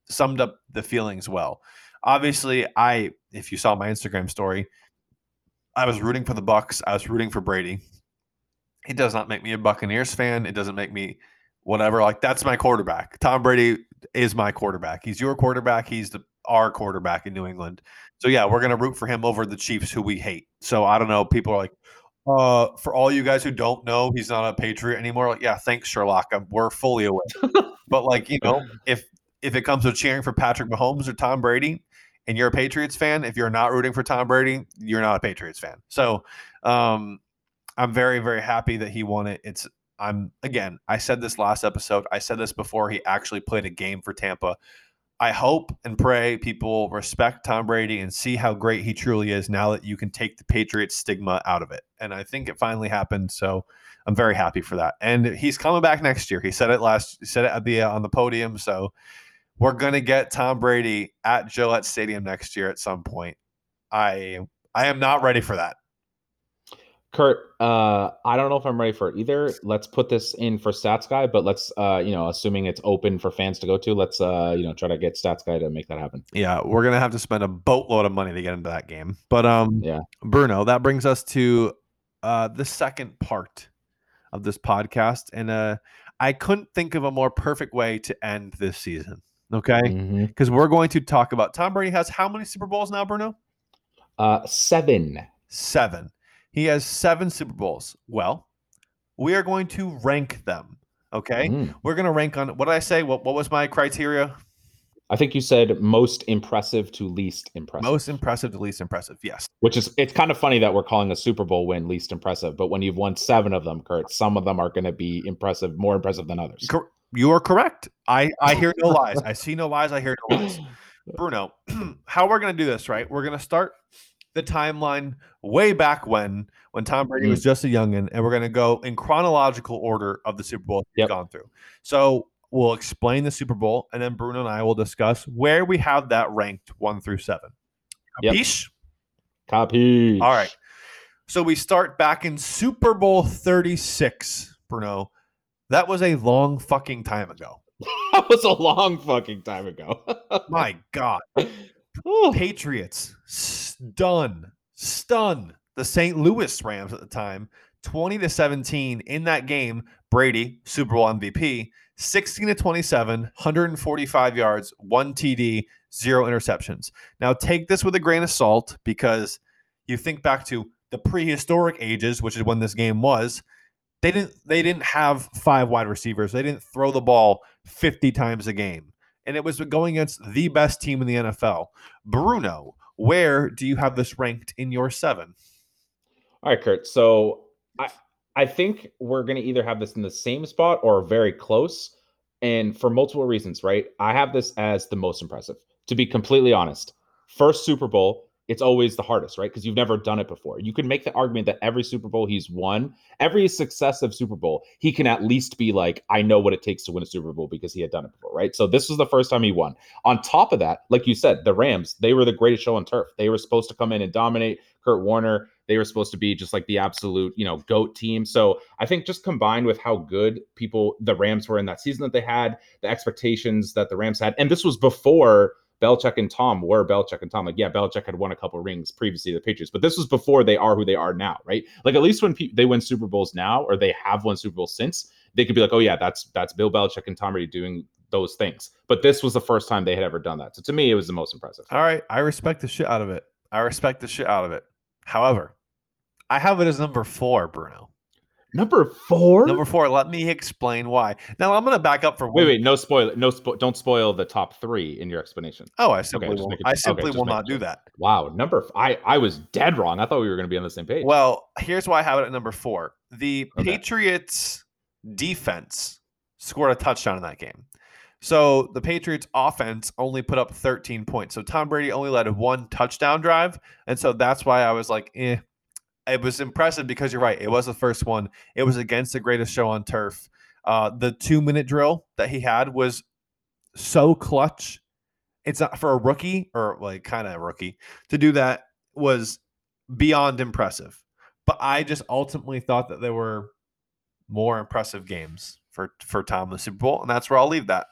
summed up the feelings well. Obviously, I if you saw my Instagram story, I was rooting for the Bucs. I was rooting for Brady. It does not make me a Buccaneers fan. It doesn't make me whatever. Like that's my quarterback. Tom Brady is my quarterback. He's your quarterback. He's the our quarterback in New England. So yeah, we're gonna root for him over the Chiefs, who we hate. So I don't know. People are like, uh, for all you guys who don't know, he's not a Patriot anymore. Like, yeah, thanks, Sherlock. I'm, we're fully aware. but like, you know, if if it comes to cheering for Patrick Mahomes or Tom Brady, and you're a Patriots fan, if you're not rooting for Tom Brady, you're not a Patriots fan. So, um, I'm very very happy that he won it. It's I'm again, I said this last episode. I said this before he actually played a game for Tampa. I hope and pray people respect Tom Brady and see how great he truly is now that you can take the Patriots stigma out of it. And I think it finally happened. So I'm very happy for that. And he's coming back next year. He said it last, he said it at the uh, on the podium. So we're gonna get Tom Brady at Gillette Stadium next year at some point. I I am not ready for that. Kurt, uh, I don't know if I'm ready for it either. Let's put this in for Stats Guy, but let's, uh, you know, assuming it's open for fans to go to, let's, uh, you know, try to get Stats Guy to make that happen. Yeah, we're gonna have to spend a boatload of money to get into that game. But um, yeah, Bruno, that brings us to uh, the second part of this podcast, and uh, I couldn't think of a more perfect way to end this season. Okay, because mm-hmm. we're going to talk about Tom Brady has how many Super Bowls now, Bruno? Uh, seven. Seven. He has seven Super Bowls. Well, we are going to rank them. Okay. Mm. We're going to rank on what did I say? What, what was my criteria? I think you said most impressive to least impressive. Most impressive to least impressive. Yes. Which is it's kind of funny that we're calling a Super Bowl win least impressive, but when you've won seven of them, Kurt, some of them are going to be impressive, more impressive than others. You are correct. I I hear no lies. I see no lies. I hear no lies. Bruno, how we're going to do this, right? We're going to start the timeline way back when when Tom Brady mm. was just a youngin, and we're going to go in chronological order of the Super Bowl yep. gone through. So we'll explain the Super Bowl, and then Bruno and I will discuss where we have that ranked one through seven. Capiche? Yep. Capiche. All right. So we start back in Super Bowl 36, Bruno. That was a long fucking time ago. that was a long fucking time ago. My God. Patriots stun, stun the St. Louis Rams at the time, 20 to 17 in that game. Brady, Super Bowl MVP, 16 to 27, 145 yards, one TD, zero interceptions. Now take this with a grain of salt because you think back to the prehistoric ages, which is when this game was. They didn't they didn't have five wide receivers. They didn't throw the ball 50 times a game and it was going against the best team in the NFL. Bruno, where do you have this ranked in your seven? All right, Kurt. So I I think we're going to either have this in the same spot or very close, and for multiple reasons. Right? I have this as the most impressive. To be completely honest, first Super Bowl, it's always the hardest, right? Because you've never done it before. You can make the argument that every Super Bowl he's won, every successive Super Bowl, he can at least be like, I know what it takes to win a Super Bowl because he had done it before, right? So this was the first time he won. On top of that, like you said, the Rams, they were the greatest show on turf. They were supposed to come in and dominate Kurt Warner. They were supposed to be just like the absolute, you know, GOAT team. So I think just combined with how good people, the Rams were in that season that they had, the expectations that the Rams had, and this was before Belichick and Tom were Belichick and Tom. Like, yeah, Belichick had won a couple rings previously the Patriots, but this was before they are who they are now, right? Like, at least when pe- they win Super Bowls now, or they have won Super Bowls since, they could be like, oh yeah, that's that's Bill Belichick and Tom Brady doing those things. But this was the first time they had ever done that. So to me, it was the most impressive. All right, I respect the shit out of it. I respect the shit out of it. However, I have it as number four, Bruno. Number four. Number four. Let me explain why. Now I'm going to back up for wait, wait, no spoil, no spo- don't spoil the top three in your explanation. Oh, I simply okay, will. I simply okay, will not do that. Wow, number. I I was dead wrong. I thought we were going to be on the same page. Well, here's why I have it at number four. The okay. Patriots defense scored a touchdown in that game. So the Patriots offense only put up 13 points. So Tom Brady only led one touchdown drive. And so that's why I was like, eh, it was impressive because you're right. It was the first one. It was against the greatest show on turf. Uh, the two minute drill that he had was so clutch. It's not for a rookie or like kind of rookie to do that was beyond impressive. But I just ultimately thought that there were more impressive games for for Tom the Super Bowl, and that's where I'll leave that.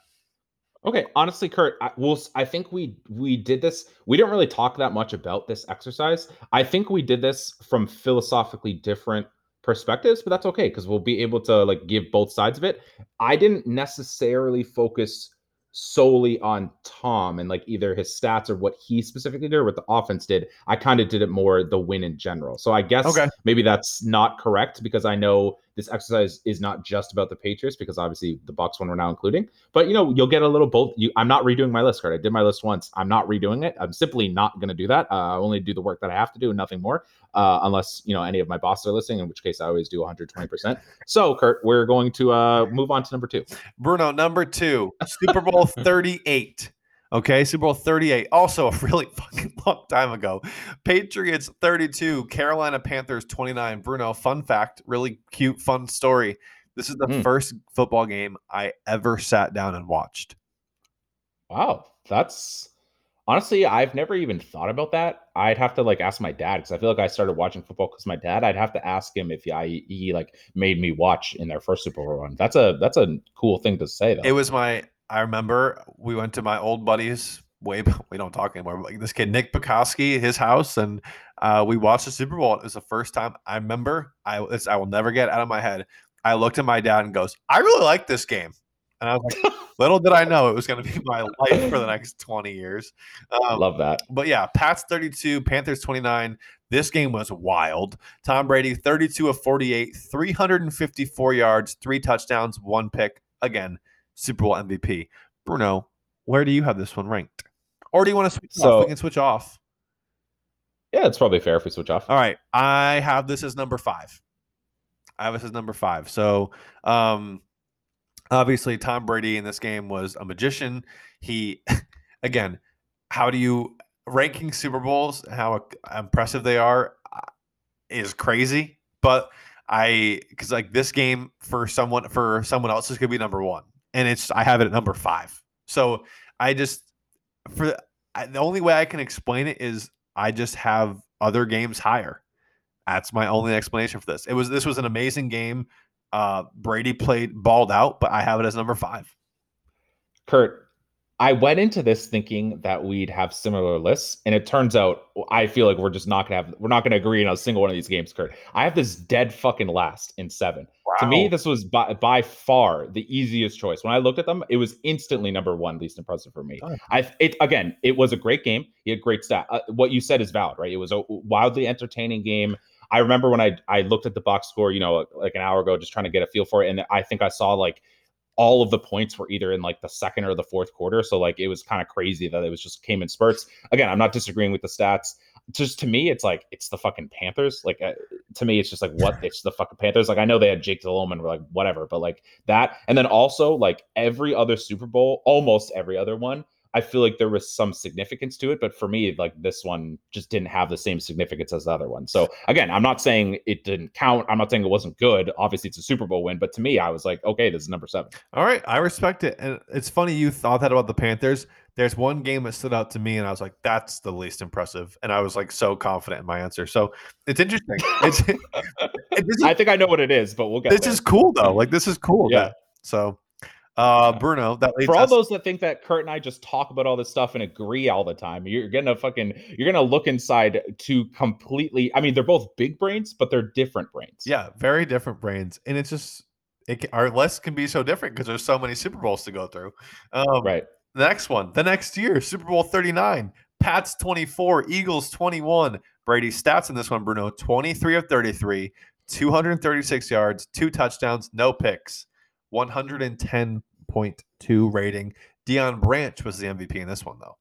Okay, honestly, Kurt, I, will I think we we did this. We didn't really talk that much about this exercise. I think we did this from philosophically different perspectives, but that's okay because we'll be able to like give both sides of it. I didn't necessarily focus solely on Tom and like either his stats or what he specifically did or what the offense did. I kind of did it more the win in general. So I guess okay. maybe that's not correct because I know this exercise is not just about the Patriots because obviously the Bucs one we're now including. But you know, you'll get a little both. You, I'm not redoing my list Kurt. I did my list once. I'm not redoing it. I'm simply not going to do that. Uh, I only do the work that I have to do and nothing more, uh, unless you know any of my bosses are listening. In which case, I always do 120. percent So, Kurt, we're going to uh, move on to number two. Bruno, number two, Super Bowl 38. Okay, Super Bowl 38, also a really fucking long time ago. Patriots 32, Carolina Panthers 29. Bruno, fun fact, really cute, fun story. This is the mm. first football game I ever sat down and watched. Wow, that's honestly, I've never even thought about that. I'd have to like ask my dad because I feel like I started watching football because my dad. I'd have to ask him if he, he like made me watch in their first Super Bowl run. That's a that's a cool thing to say. Though it was my I remember we went to my old buddy's way we don't talk anymore. Like this kid Nick Bukowski, his house, and uh, we watched the Super Bowl. It was the first time I remember. I I will never get out of my head. I looked at my dad and goes, "I really like this game," and I was like, "Little did I know it was going to be my life for the next twenty years." Um, Love that. But yeah, Pats thirty-two, Panthers twenty-nine. This game was wild. Tom Brady, 32 of 48, 354 yards, three touchdowns, one pick. Again, Super Bowl MVP. Bruno, where do you have this one ranked? Or do you want to switch so, off? We can switch off. Yeah, it's probably fair if we switch off. All right. I have this as number five. I have this as number five. So um obviously Tom Brady in this game was a magician. He again, how do you ranking Super Bowls, how impressive they are uh, is crazy. But I because like this game for someone for someone else is gonna be number one and it's I have it at number five. So I just for I, the only way I can explain it is I just have other games higher. That's my only explanation for this. It was this was an amazing game. Uh, Brady played balled out, but I have it as number five. Kurt, I went into this thinking that we'd have similar lists, and it turns out I feel like we're just not gonna have we're not gonna agree on a single one of these games, Kurt. I have this dead fucking last in seven. Wow. To me, this was by, by far the easiest choice. When I looked at them, it was instantly number one, least impressive for me. Oh. I it again, it was a great game. He had great stat. Uh, what you said is valid, right? It was a wildly entertaining game. I remember when I I looked at the box score, you know, like an hour ago, just trying to get a feel for it, and I think I saw like all of the points were either in like the second or the fourth quarter. So like it was kind of crazy that it was just came in spurts. Again, I'm not disagreeing with the stats. Just to me, it's like it's the fucking Panthers. Like uh, to me, it's just like what it's the fucking Panthers. Like I know they had Jake Delhomme and we're like whatever, but like that, and then also like every other Super Bowl, almost every other one, I feel like there was some significance to it, but for me, like this one just didn't have the same significance as the other one. So again, I'm not saying it didn't count. I'm not saying it wasn't good. Obviously, it's a Super Bowl win, but to me, I was like, okay, this is number seven. All right, I respect it, and it's funny you thought that about the Panthers. There's one game that stood out to me, and I was like, "That's the least impressive," and I was like so confident in my answer. So it's interesting. It's, is, I think I know what it is, but we'll get this there. is cool though. Like this is cool. Yeah. that- So, uh, Bruno, that for all us- those that think that Kurt and I just talk about all this stuff and agree all the time, you're gonna fucking you're gonna look inside to completely. I mean, they're both big brains, but they're different brains. Yeah, very different brains, and it's just it our list can be so different because there's so many Super Bowls to go through. Um, Right. The next one, the next year, Super Bowl 39, Pats 24, Eagles 21. Brady stats in this one, Bruno 23 of 33, 236 yards, two touchdowns, no picks, 110.2 rating. Deion Branch was the MVP in this one, though.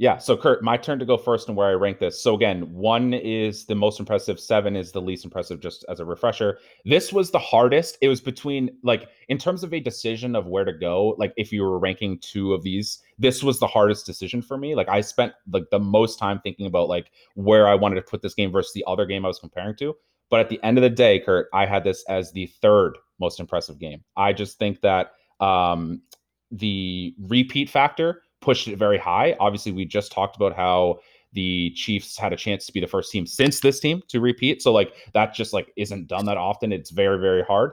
Yeah. So Kurt, my turn to go first and where I rank this. So again, one is the most impressive, seven is the least impressive, just as a refresher. This was the hardest. It was between like in terms of a decision of where to go, like if you were ranking two of these, this was the hardest decision for me. Like I spent like the most time thinking about like where I wanted to put this game versus the other game I was comparing to. But at the end of the day, Kurt, I had this as the third most impressive game. I just think that um the repeat factor pushed it very high. Obviously, we just talked about how the Chiefs had a chance to be the first team since this team to repeat. So like that just like isn't done that often. It's very very hard.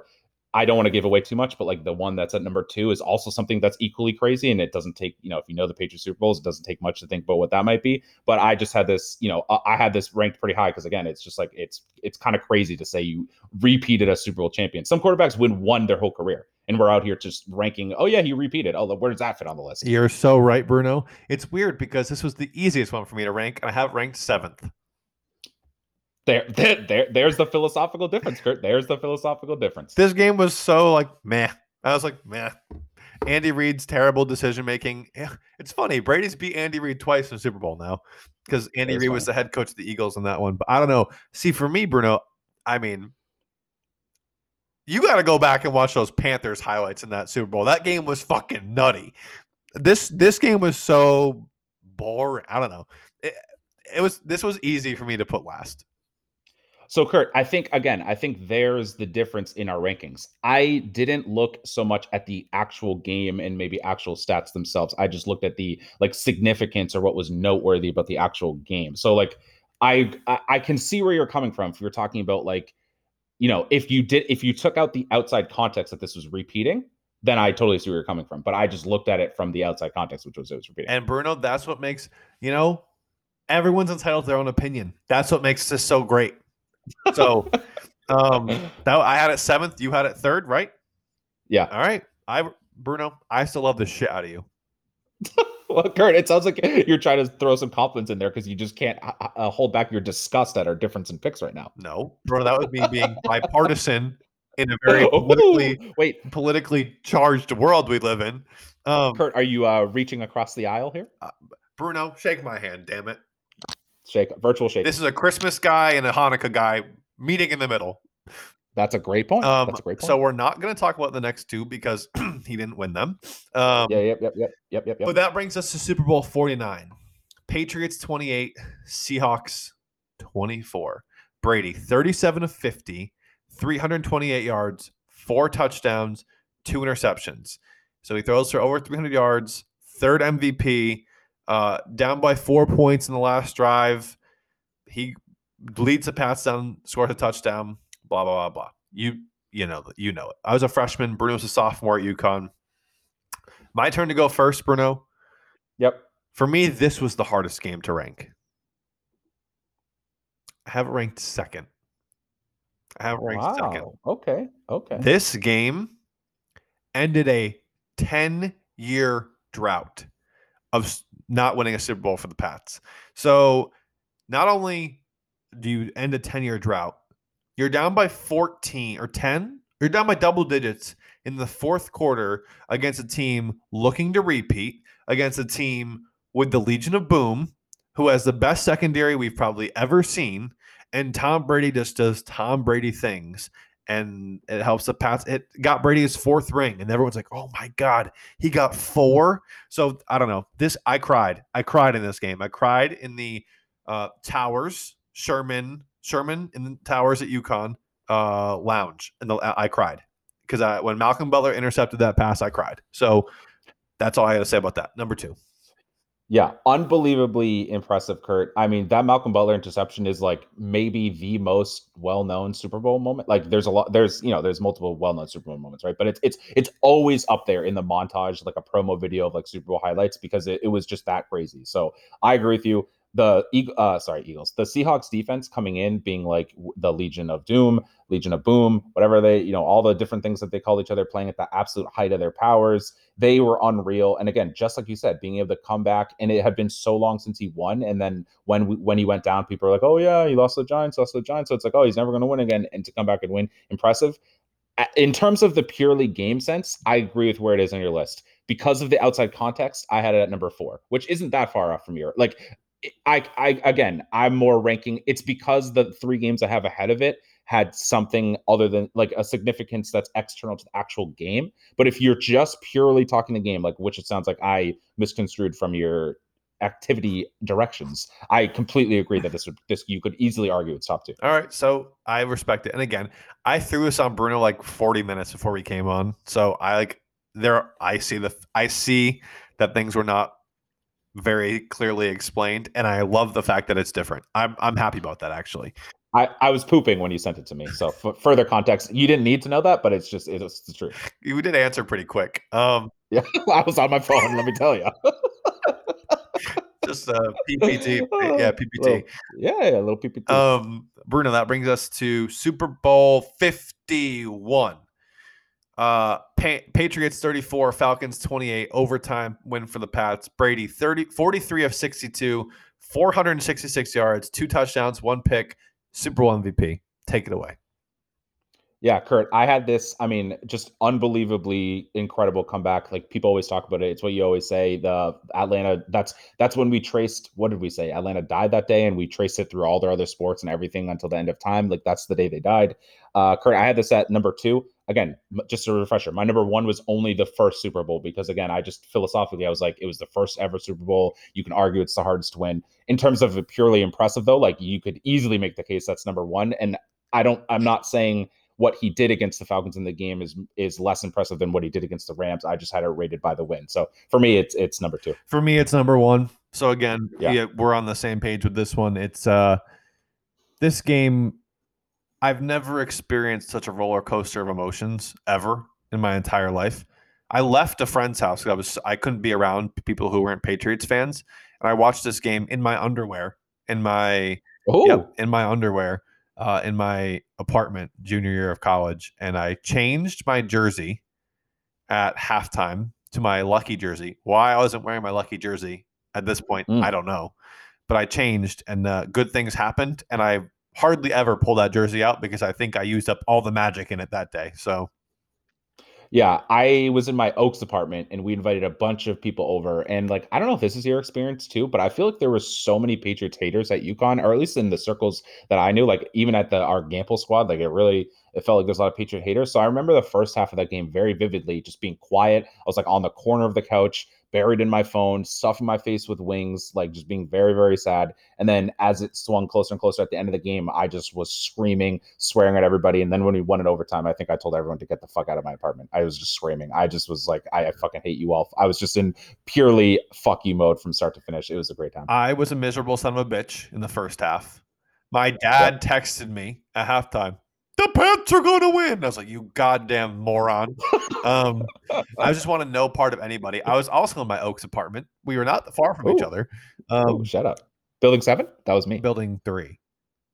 I don't want to give away too much, but like the one that's at number two is also something that's equally crazy. And it doesn't take, you know, if you know the Patriots Super Bowls, it doesn't take much to think about what that might be. But I just had this, you know, I had this ranked pretty high because again, it's just like it's it's kind of crazy to say you repeated as Super Bowl champion. Some quarterbacks win one their whole career, and we're out here just ranking. Oh yeah, he repeated. Oh, where does that fit on the list? You're so right, Bruno. It's weird because this was the easiest one for me to rank, and I have ranked seventh. There, there, there, there's the philosophical difference, Kurt. There's the philosophical difference. This game was so like meh. I was like meh. Andy Reid's terrible decision making. Eh, it's funny. Brady's beat Andy Reid twice in the Super Bowl now because Andy Reid was the head coach of the Eagles in that one. But I don't know. See, for me, Bruno, I mean, you got to go back and watch those Panthers highlights in that Super Bowl. That game was fucking nutty. This this game was so boring. I don't know. It, it was this was easy for me to put last. So, Kurt, I think again, I think there's the difference in our rankings. I didn't look so much at the actual game and maybe actual stats themselves. I just looked at the like significance or what was noteworthy about the actual game. So, like, I I, can see where you're coming from if you're talking about like, you know, if you did if you took out the outside context that this was repeating, then I totally see where you're coming from. But I just looked at it from the outside context, which was it was repeating. And Bruno, that's what makes, you know, everyone's entitled to their own opinion. That's what makes this so great. So um that I had it seventh, you had it third, right? Yeah. All right. I Bruno, I still love the shit out of you. Well, Kurt, it sounds like you're trying to throw some compliments in there because you just can't uh, uh, hold back your disgust at our difference in picks right now. No, Bruno, that would be being bipartisan in a very politically Ooh, Wait, politically charged world we live in. Um Kurt, are you uh, reaching across the aisle here? Bruno, shake my hand, damn it. Shake, virtual shake. This is a Christmas guy and a Hanukkah guy meeting in the middle. That's a great point. Um, That's a great point. so we're not going to talk about the next two because he didn't win them. Um, yeah, yep, yep, yep, yep, yep, yep. But that brings us to Super Bowl 49. Patriots 28, Seahawks 24. Brady 37 of 50, 328 yards, four touchdowns, two interceptions. So he throws for over 300 yards, third MVP, uh, down by four points in the last drive. He leads a pass down, scores a touchdown, blah, blah, blah, blah. You you know you know it. I was a freshman. Bruno's a sophomore at UConn. My turn to go first, Bruno. Yep. For me, this was the hardest game to rank. I have it ranked second. I have it ranked second. Okay. Okay. This game ended a 10 year drought of not winning a Super Bowl for the Pats. So not only do you end a 10 year drought, you're down by 14 or 10, you're down by double digits in the fourth quarter against a team looking to repeat, against a team with the Legion of Boom, who has the best secondary we've probably ever seen. And Tom Brady just does Tom Brady things and it helps the Pats. It got Brady his fourth ring, and everyone's like, "Oh my god, he got four. So I don't know. This I cried. I cried in this game. I cried in the uh, Towers, Sherman, Sherman in the Towers at UConn uh, lounge, and I cried because I when Malcolm Butler intercepted that pass, I cried. So that's all I got to say about that. Number two. Yeah, unbelievably impressive, Kurt. I mean, that Malcolm Butler interception is like maybe the most well-known Super Bowl moment. Like, there's a lot, there's you know, there's multiple well-known Super Bowl moments, right? But it's it's it's always up there in the montage, like a promo video of like Super Bowl highlights, because it, it was just that crazy. So I agree with you the uh sorry Eagles the Seahawks defense coming in being like the Legion of Doom, Legion of Boom, whatever they you know all the different things that they call each other playing at the absolute height of their powers. They were unreal, and again, just like you said, being able to come back, and it had been so long since he won, and then when we, when he went down, people are like, oh yeah, he lost the Giants, lost the Giants, so it's like oh he's never going to win again, and to come back and win, impressive. In terms of the purely game sense, I agree with where it is on your list because of the outside context, I had it at number four, which isn't that far off from your like I, I again, I'm more ranking. It's because the three games I have ahead of it had something other than like a significance that's external to the actual game. But if you're just purely talking the game, like which it sounds like I misconstrued from your activity directions, I completely agree that this would this you could easily argue it's top two. All right, so I respect it. And again, I threw this on Bruno like 40 minutes before we came on. So I like there I see the I see that things were not very clearly explained, and I love the fact that it's different. I'm I'm happy about that actually. I, I was pooping when you sent it to me. So for further context, you didn't need to know that, but it's just it's the truth. You did answer pretty quick. Um, yeah, I was on my phone. let me tell you. just uh, PPT, yeah, PPT. Little, yeah, yeah, a little PPT. Um, Bruno, that brings us to Super Bowl Fifty One. Uh, pa- Patriots 34, Falcons 28, overtime win for the Pats. Brady 30, 43 of 62, 466 yards, two touchdowns, one pick, Super Bowl MVP. Take it away. Yeah, Kurt, I had this, I mean, just unbelievably incredible comeback. Like people always talk about it. It's what you always say. The Atlanta, that's that's when we traced what did we say? Atlanta died that day and we traced it through all their other sports and everything until the end of time. Like that's the day they died. Uh Kurt, I had this at number 2 again, just a refresher, my number one was only the first Super Bowl because, again, I just philosophically, I was like, it was the first ever Super Bowl. You can argue it's the hardest to win. In terms of purely impressive, though, like you could easily make the case that's number one. And I don't, I'm not saying what he did against the Falcons in the game is is less impressive than what he did against the Rams. I just had it rated by the win. So for me, it's it's number two. For me, it's number one. So again, yeah. yeah we're on the same page with this one. It's uh this game I've never experienced such a roller coaster of emotions ever in my entire life. I left a friend's house because I was I couldn't be around people who weren't Patriots fans, and I watched this game in my underwear, in my oh. in my underwear, uh, in my apartment, junior year of college, and I changed my jersey at halftime to my lucky jersey. Why I wasn't wearing my lucky jersey at this point, mm. I don't know, but I changed, and uh, good things happened, and I hardly ever pull that jersey out because I think I used up all the magic in it that day. So yeah, I was in my Oaks apartment and we invited a bunch of people over. And like, I don't know if this is your experience too, but I feel like there was so many Patriots haters at UConn, or at least in the circles that I knew, like even at the our Gamble squad, like it really it felt like there's a lot of Patriot haters. So I remember the first half of that game very vividly, just being quiet. I was like on the corner of the couch, buried in my phone, stuffing my face with wings, like just being very, very sad. And then as it swung closer and closer at the end of the game, I just was screaming, swearing at everybody. And then when we won in overtime, I think I told everyone to get the fuck out of my apartment. I was just screaming. I just was like, I, I fucking hate you all. I was just in purely fuck you mode from start to finish. It was a great time. I was a miserable son of a bitch in the first half. My dad yep. texted me at halftime the Pats are going to win. I was like, you goddamn moron. um, I just want to know part of anybody. I was also in my Oaks apartment. We were not far from Ooh. each other. Um, Ooh, shut up. Building seven? That was me. Building three.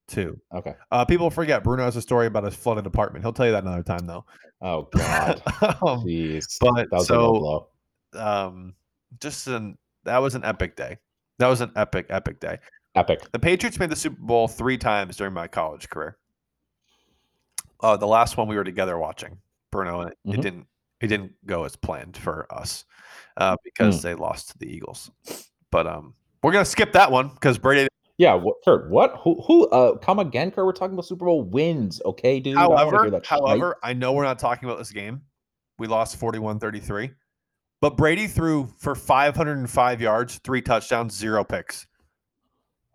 Two. Okay. Uh, people forget Bruno has a story about his flooded apartment. He'll tell you that another time, though. Oh God. um, Jeez. But that was so, um, just an that was an epic day. That was an epic, epic day. Epic. The Patriots made the Super Bowl three times during my college career. Uh, the last one we were together watching, Bruno, and it, mm-hmm. it didn't it didn't go as planned for us uh, because mm. they lost to the Eagles. But um, we're gonna skip that one because Brady Yeah, what, Kurt? What? Who? Who? Uh, come again, Kurt? We're talking about Super Bowl wins, okay, dude. I don't wanna hear However, shite. however, I know we're not talking about this game. We lost 41-33. But Brady threw for 505 yards, three touchdowns, zero picks.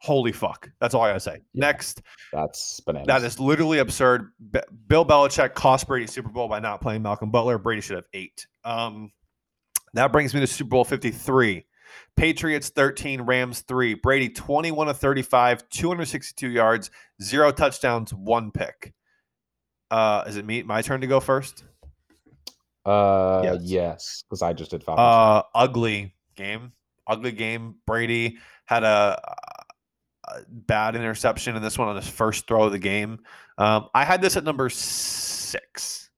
Holy fuck. That's all I gotta say. Yeah. Next, that's bananas. that is literally absurd. B- Bill Belichick cost Brady Super Bowl by not playing Malcolm Butler. Brady should have eight. Um, that brings me to Super Bowl 53. Patriots 13, Rams 3. Brady 21 of 35, 262 yards, zero touchdowns, one pick. Uh, is it me? My turn to go first? Uh, Yes. yes, because I just did Falcons. Uh, ugly game. Ugly game. Brady had a, a bad interception in this one on his first throw of the game. Um, I had this at number six.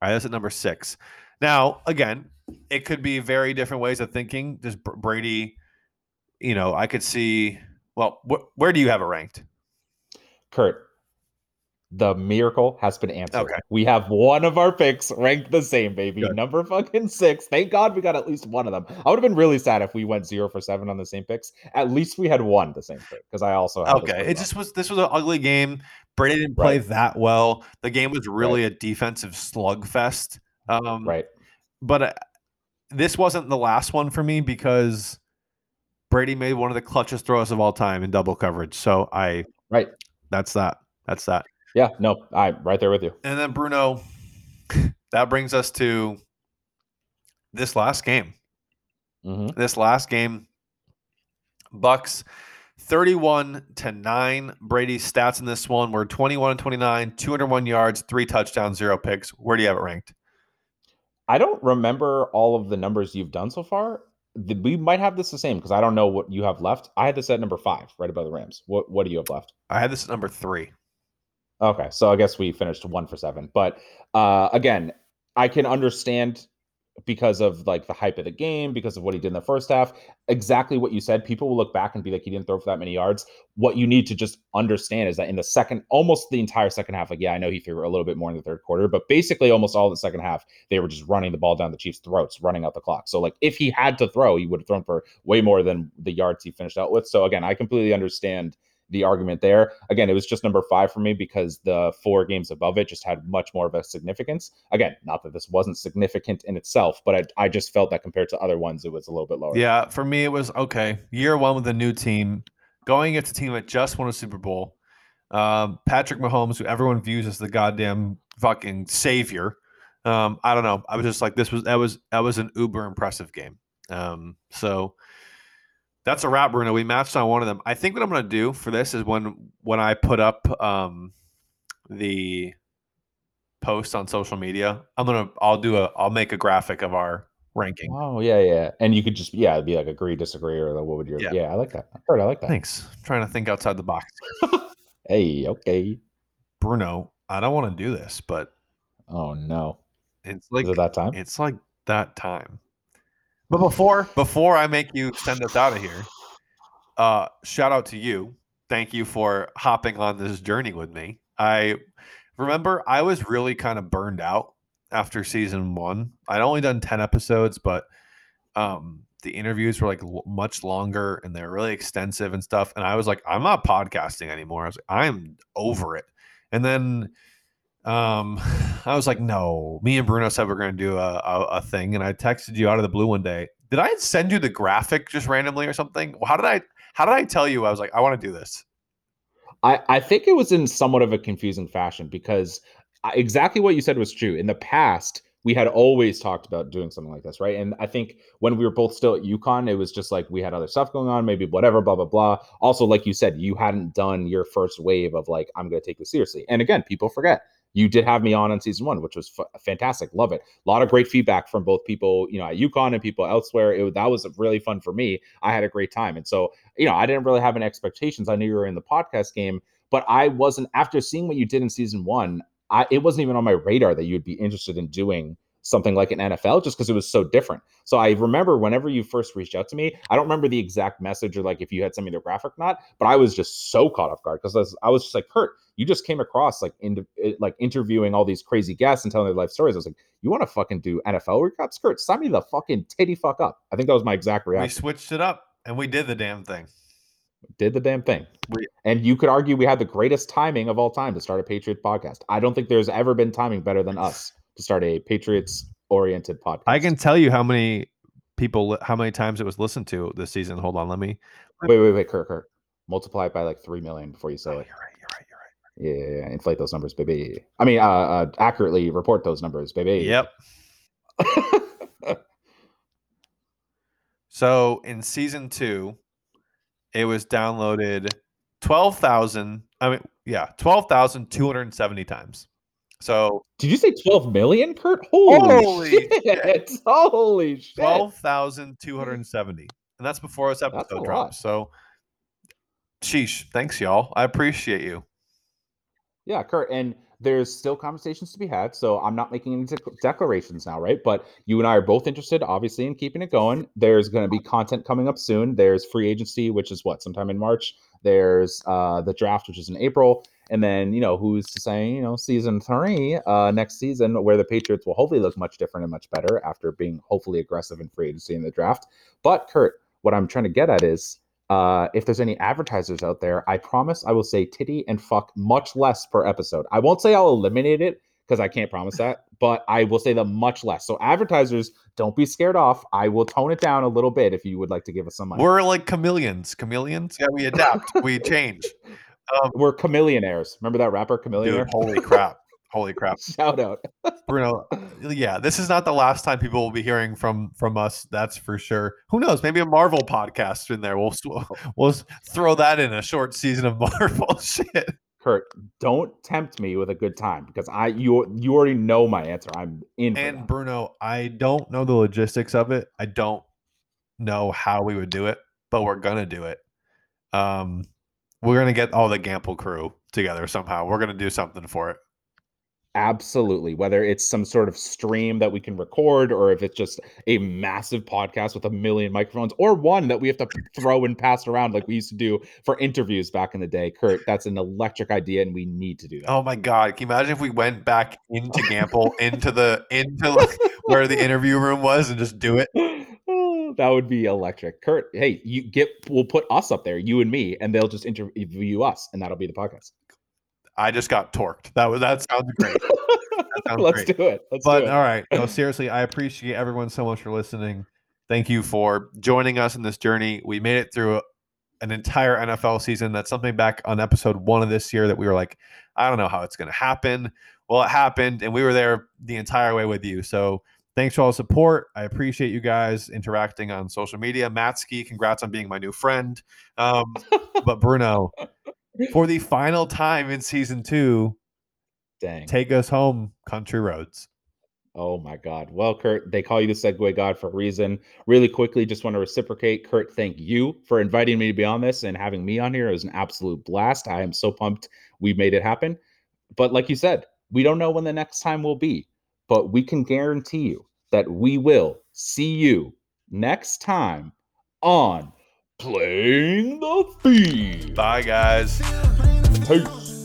I had this at number six. Now, again, it could be very different ways of thinking. Does Brady, you know, I could see. Well, wh- where do you have it ranked? Kurt, the miracle has been answered. Okay. We have one of our picks ranked the same, baby. Good. Number fucking six. Thank God we got at least one of them. I would have been really sad if we went zero for seven on the same picks. At least we had one the same pick because I also had Okay, it just was. This was an ugly game. Brady didn't play Right. that well. The game was really a defensive slugfest. Um, right. but uh, this wasn't the last one for me because Brady made one of the clutchest throws of all time in double coverage. So I, Right. that's that. That's that. Yeah. No, I'm right there with you. And then Bruno, that brings us to this last game. hmm This last game, Bucs 31 to 9. Brady's stats in this one were 21 and 29, 201 yards, three touchdowns, zero picks. Where do you have it ranked? I don't remember all of the numbers you've done so far. We might have this the same because I don't know what you have left. I had this at number five, right above the Rams. What What do you have left? I had this at number three. Okay, so I guess we finished one for seven. But uh, again, I can understand because of like the hype of the game, because of what he did in the first half. Exactly what you said. People will look back and be like, he didn't throw for that many yards. What you need to just understand is that in the second, almost the entire second half, like yeah, I know he threw a little bit more in the third quarter, but basically almost all the second half, they were just running the ball down the Chiefs' throats, running out the clock. So like if he had to throw, he would have thrown for way more than the yards he finished out with. So again, I completely understand the argument there. Again, it was just number five for me because the four games above it just had much more of a significance. Again, not that this wasn't significant in itself, but I, I just felt that compared to other ones, it was a little bit lower. Yeah, for me, it was okay. Year one with a new team, going against a team that just won a Super Bowl. Um, Patrick Mahomes, who everyone views as the goddamn fucking savior. Um, I don't know. I was just like, this was that was that was an uber impressive game. Um, so that's a wrap, Bruno. We matched on one of them. I think what I'm gonna do for this is when when I put up um the post on social media, I'm gonna I'll do a I'll make a graphic of our ranking. Oh yeah, yeah. And you could just yeah, it'd be like agree, disagree, or like, what would your Yeah. yeah. I like that. I heard I like that. Thanks. I'm trying to think outside the box. Hey, okay. Bruno, I don't want to do this, but Oh no. it's like Is it that time? it's like that time. But before before I make you send us out of here, uh shout out to you. Thank you for hopping on this journey with me. I remember I was really kind of burned out after season 1. I'd only done 10 episodes, but um the interviews were like much longer and they're really extensive and stuff and I was like I'm not podcasting anymore. I was like I'm over it. And then um, I was like, no. Me and Bruno said we're going to do a, a, a thing, and I texted you out of the blue one day. Did I send you the graphic just randomly or something? How did I? How did I tell you? I was like, I want to do this. I, I think it was in somewhat of a confusing fashion because exactly what you said was true. In the past, we had always talked about doing something like this, right? And I think when we were both still at UConn, it was just like we had other stuff going on, maybe whatever, blah, blah, blah. Also, like you said, you hadn't done your first wave of like, I'm going to take this seriously. And again, people forget. You did have me on on season one, which was f- fantastic. Love it. A lot of great feedback from both people, you know, at UConn and people elsewhere. It, that was really fun for me. I had a great time. And so, you know, I didn't really have any expectations. I knew you were in the podcast game but I wasn't after seeing what you did in season one. I it wasn't even on my radar that you'd be interested in doing something like an NFL just because it was so different. So I remember whenever you first reached out to me, I don't remember the exact message or like if you had sent me the graphic or not, but I was just so caught off guard because I was, I was just like, Kurt, you just came across like in like interviewing all these crazy guests and telling their life stories. I was like, you want to fucking do NFL recaps, Kurt? Sign me the fucking titty fuck up. I think that was my exact reaction. We switched it up and we did the damn thing. Did the damn thing. We- and you could argue we had the greatest timing of all time to start a Patriot podcast. I don't think there's ever been timing better than us to start a Patriots oriented podcast. I can tell you how many people, how many times it was listened to this season. Hold on, let me. wait, wait, wait, Kirk, Kurt. Multiply it by like three million before you say Oh, it. you're right. You're right. You're right. Yeah, yeah, yeah, inflate those numbers, baby. I mean, uh, uh accurately report those numbers, baby. Yep. So in season two, it was downloaded twelve thousand. I mean, yeah, twelve thousand two hundred seventy times. So Did you say 12 million, Kurt? Holy, Holy shit. Holy shit. twelve thousand two hundred and seventy, and that's before this episode drops. So, sheesh, thanks y'all. I appreciate you. Yeah, Kurt, and there's still conversations to be had. So I'm not making any dec- declarations now, right? But you and I are both interested, obviously, in keeping it going. There's going to be content coming up soon. There's free agency, which is what sometime in March. There's uh, the draft, which is in April, and then you know who's to say you know season three uh, next season where the Patriots will hopefully look much different and much better after being hopefully aggressive in free agency in the draft. But Kurt, what I'm trying to get at is uh, if there's any advertisers out there, I promise I will say titty and fuck much less per episode. I won't say I'll eliminate it because I can't promise that, but I will say them much less. So advertisers, don't be scared off. I will tone it down a little bit if you would like to give us some money. We're like chameleons. Chameleons. Yeah, we adapt. we change. We're chameleonaires. Remember that rapper Chamillionaire? Dude, holy crap. Holy crap. Shout out. Bruno, yeah, this is not the last time people will be hearing from from us. That's for sure. Who knows? Maybe a Marvel podcast in there. We'll we'll throw that in a short season of Marvel shit. Kurt, don't tempt me with a good time because I you you already know my answer. I'm in. And. Bruno, I don't know the logistics of it. I don't know how we would do it, but we're gonna do it. Um, we're gonna get all the Gamble crew together somehow. We're gonna do something for it. Absolutely. Whether it's some sort of stream that we can record, or if it's just a massive podcast with a million microphones, or one that we have to throw and pass around like we used to do for interviews back in the day. Kurt, that's an electric idea, and we need to do that. Oh my god! Can you imagine if we went back into Gamble, into the into like, where the interview room was, and just do it? That would be electric. Kurt, hey, you get we'll put us up there, you and me, and they'll just interview us, and that'll be the podcast. I just got torqued. That was that sounds great. sounds Let's great. do it. Let's But do it. all right, no, seriously, I appreciate everyone so much for listening. Thank you for joining us in this journey. We made it through an entire NFL season. That's something back on episode one of this year that we were like, I don't know how it's going to happen. Well, it happened, and we were there the entire way with you. So thanks for all the support. I appreciate you guys interacting on social media. Matsky, congrats on being my new friend. Um, but Bruno, for the final time in season two, Dang. take us home, country roads. Oh my God. Well, Kurt, they call you the segue God for a reason. Really quickly, just want to reciprocate. Kurt, thank you for inviting me to be on this and having me on here. It was an absolute blast. I am so pumped we made it happen. But like you said, we don't know when the next time will be, but we can guarantee you that we will see you next time on Playing the Feed. Bye, guys. Peace.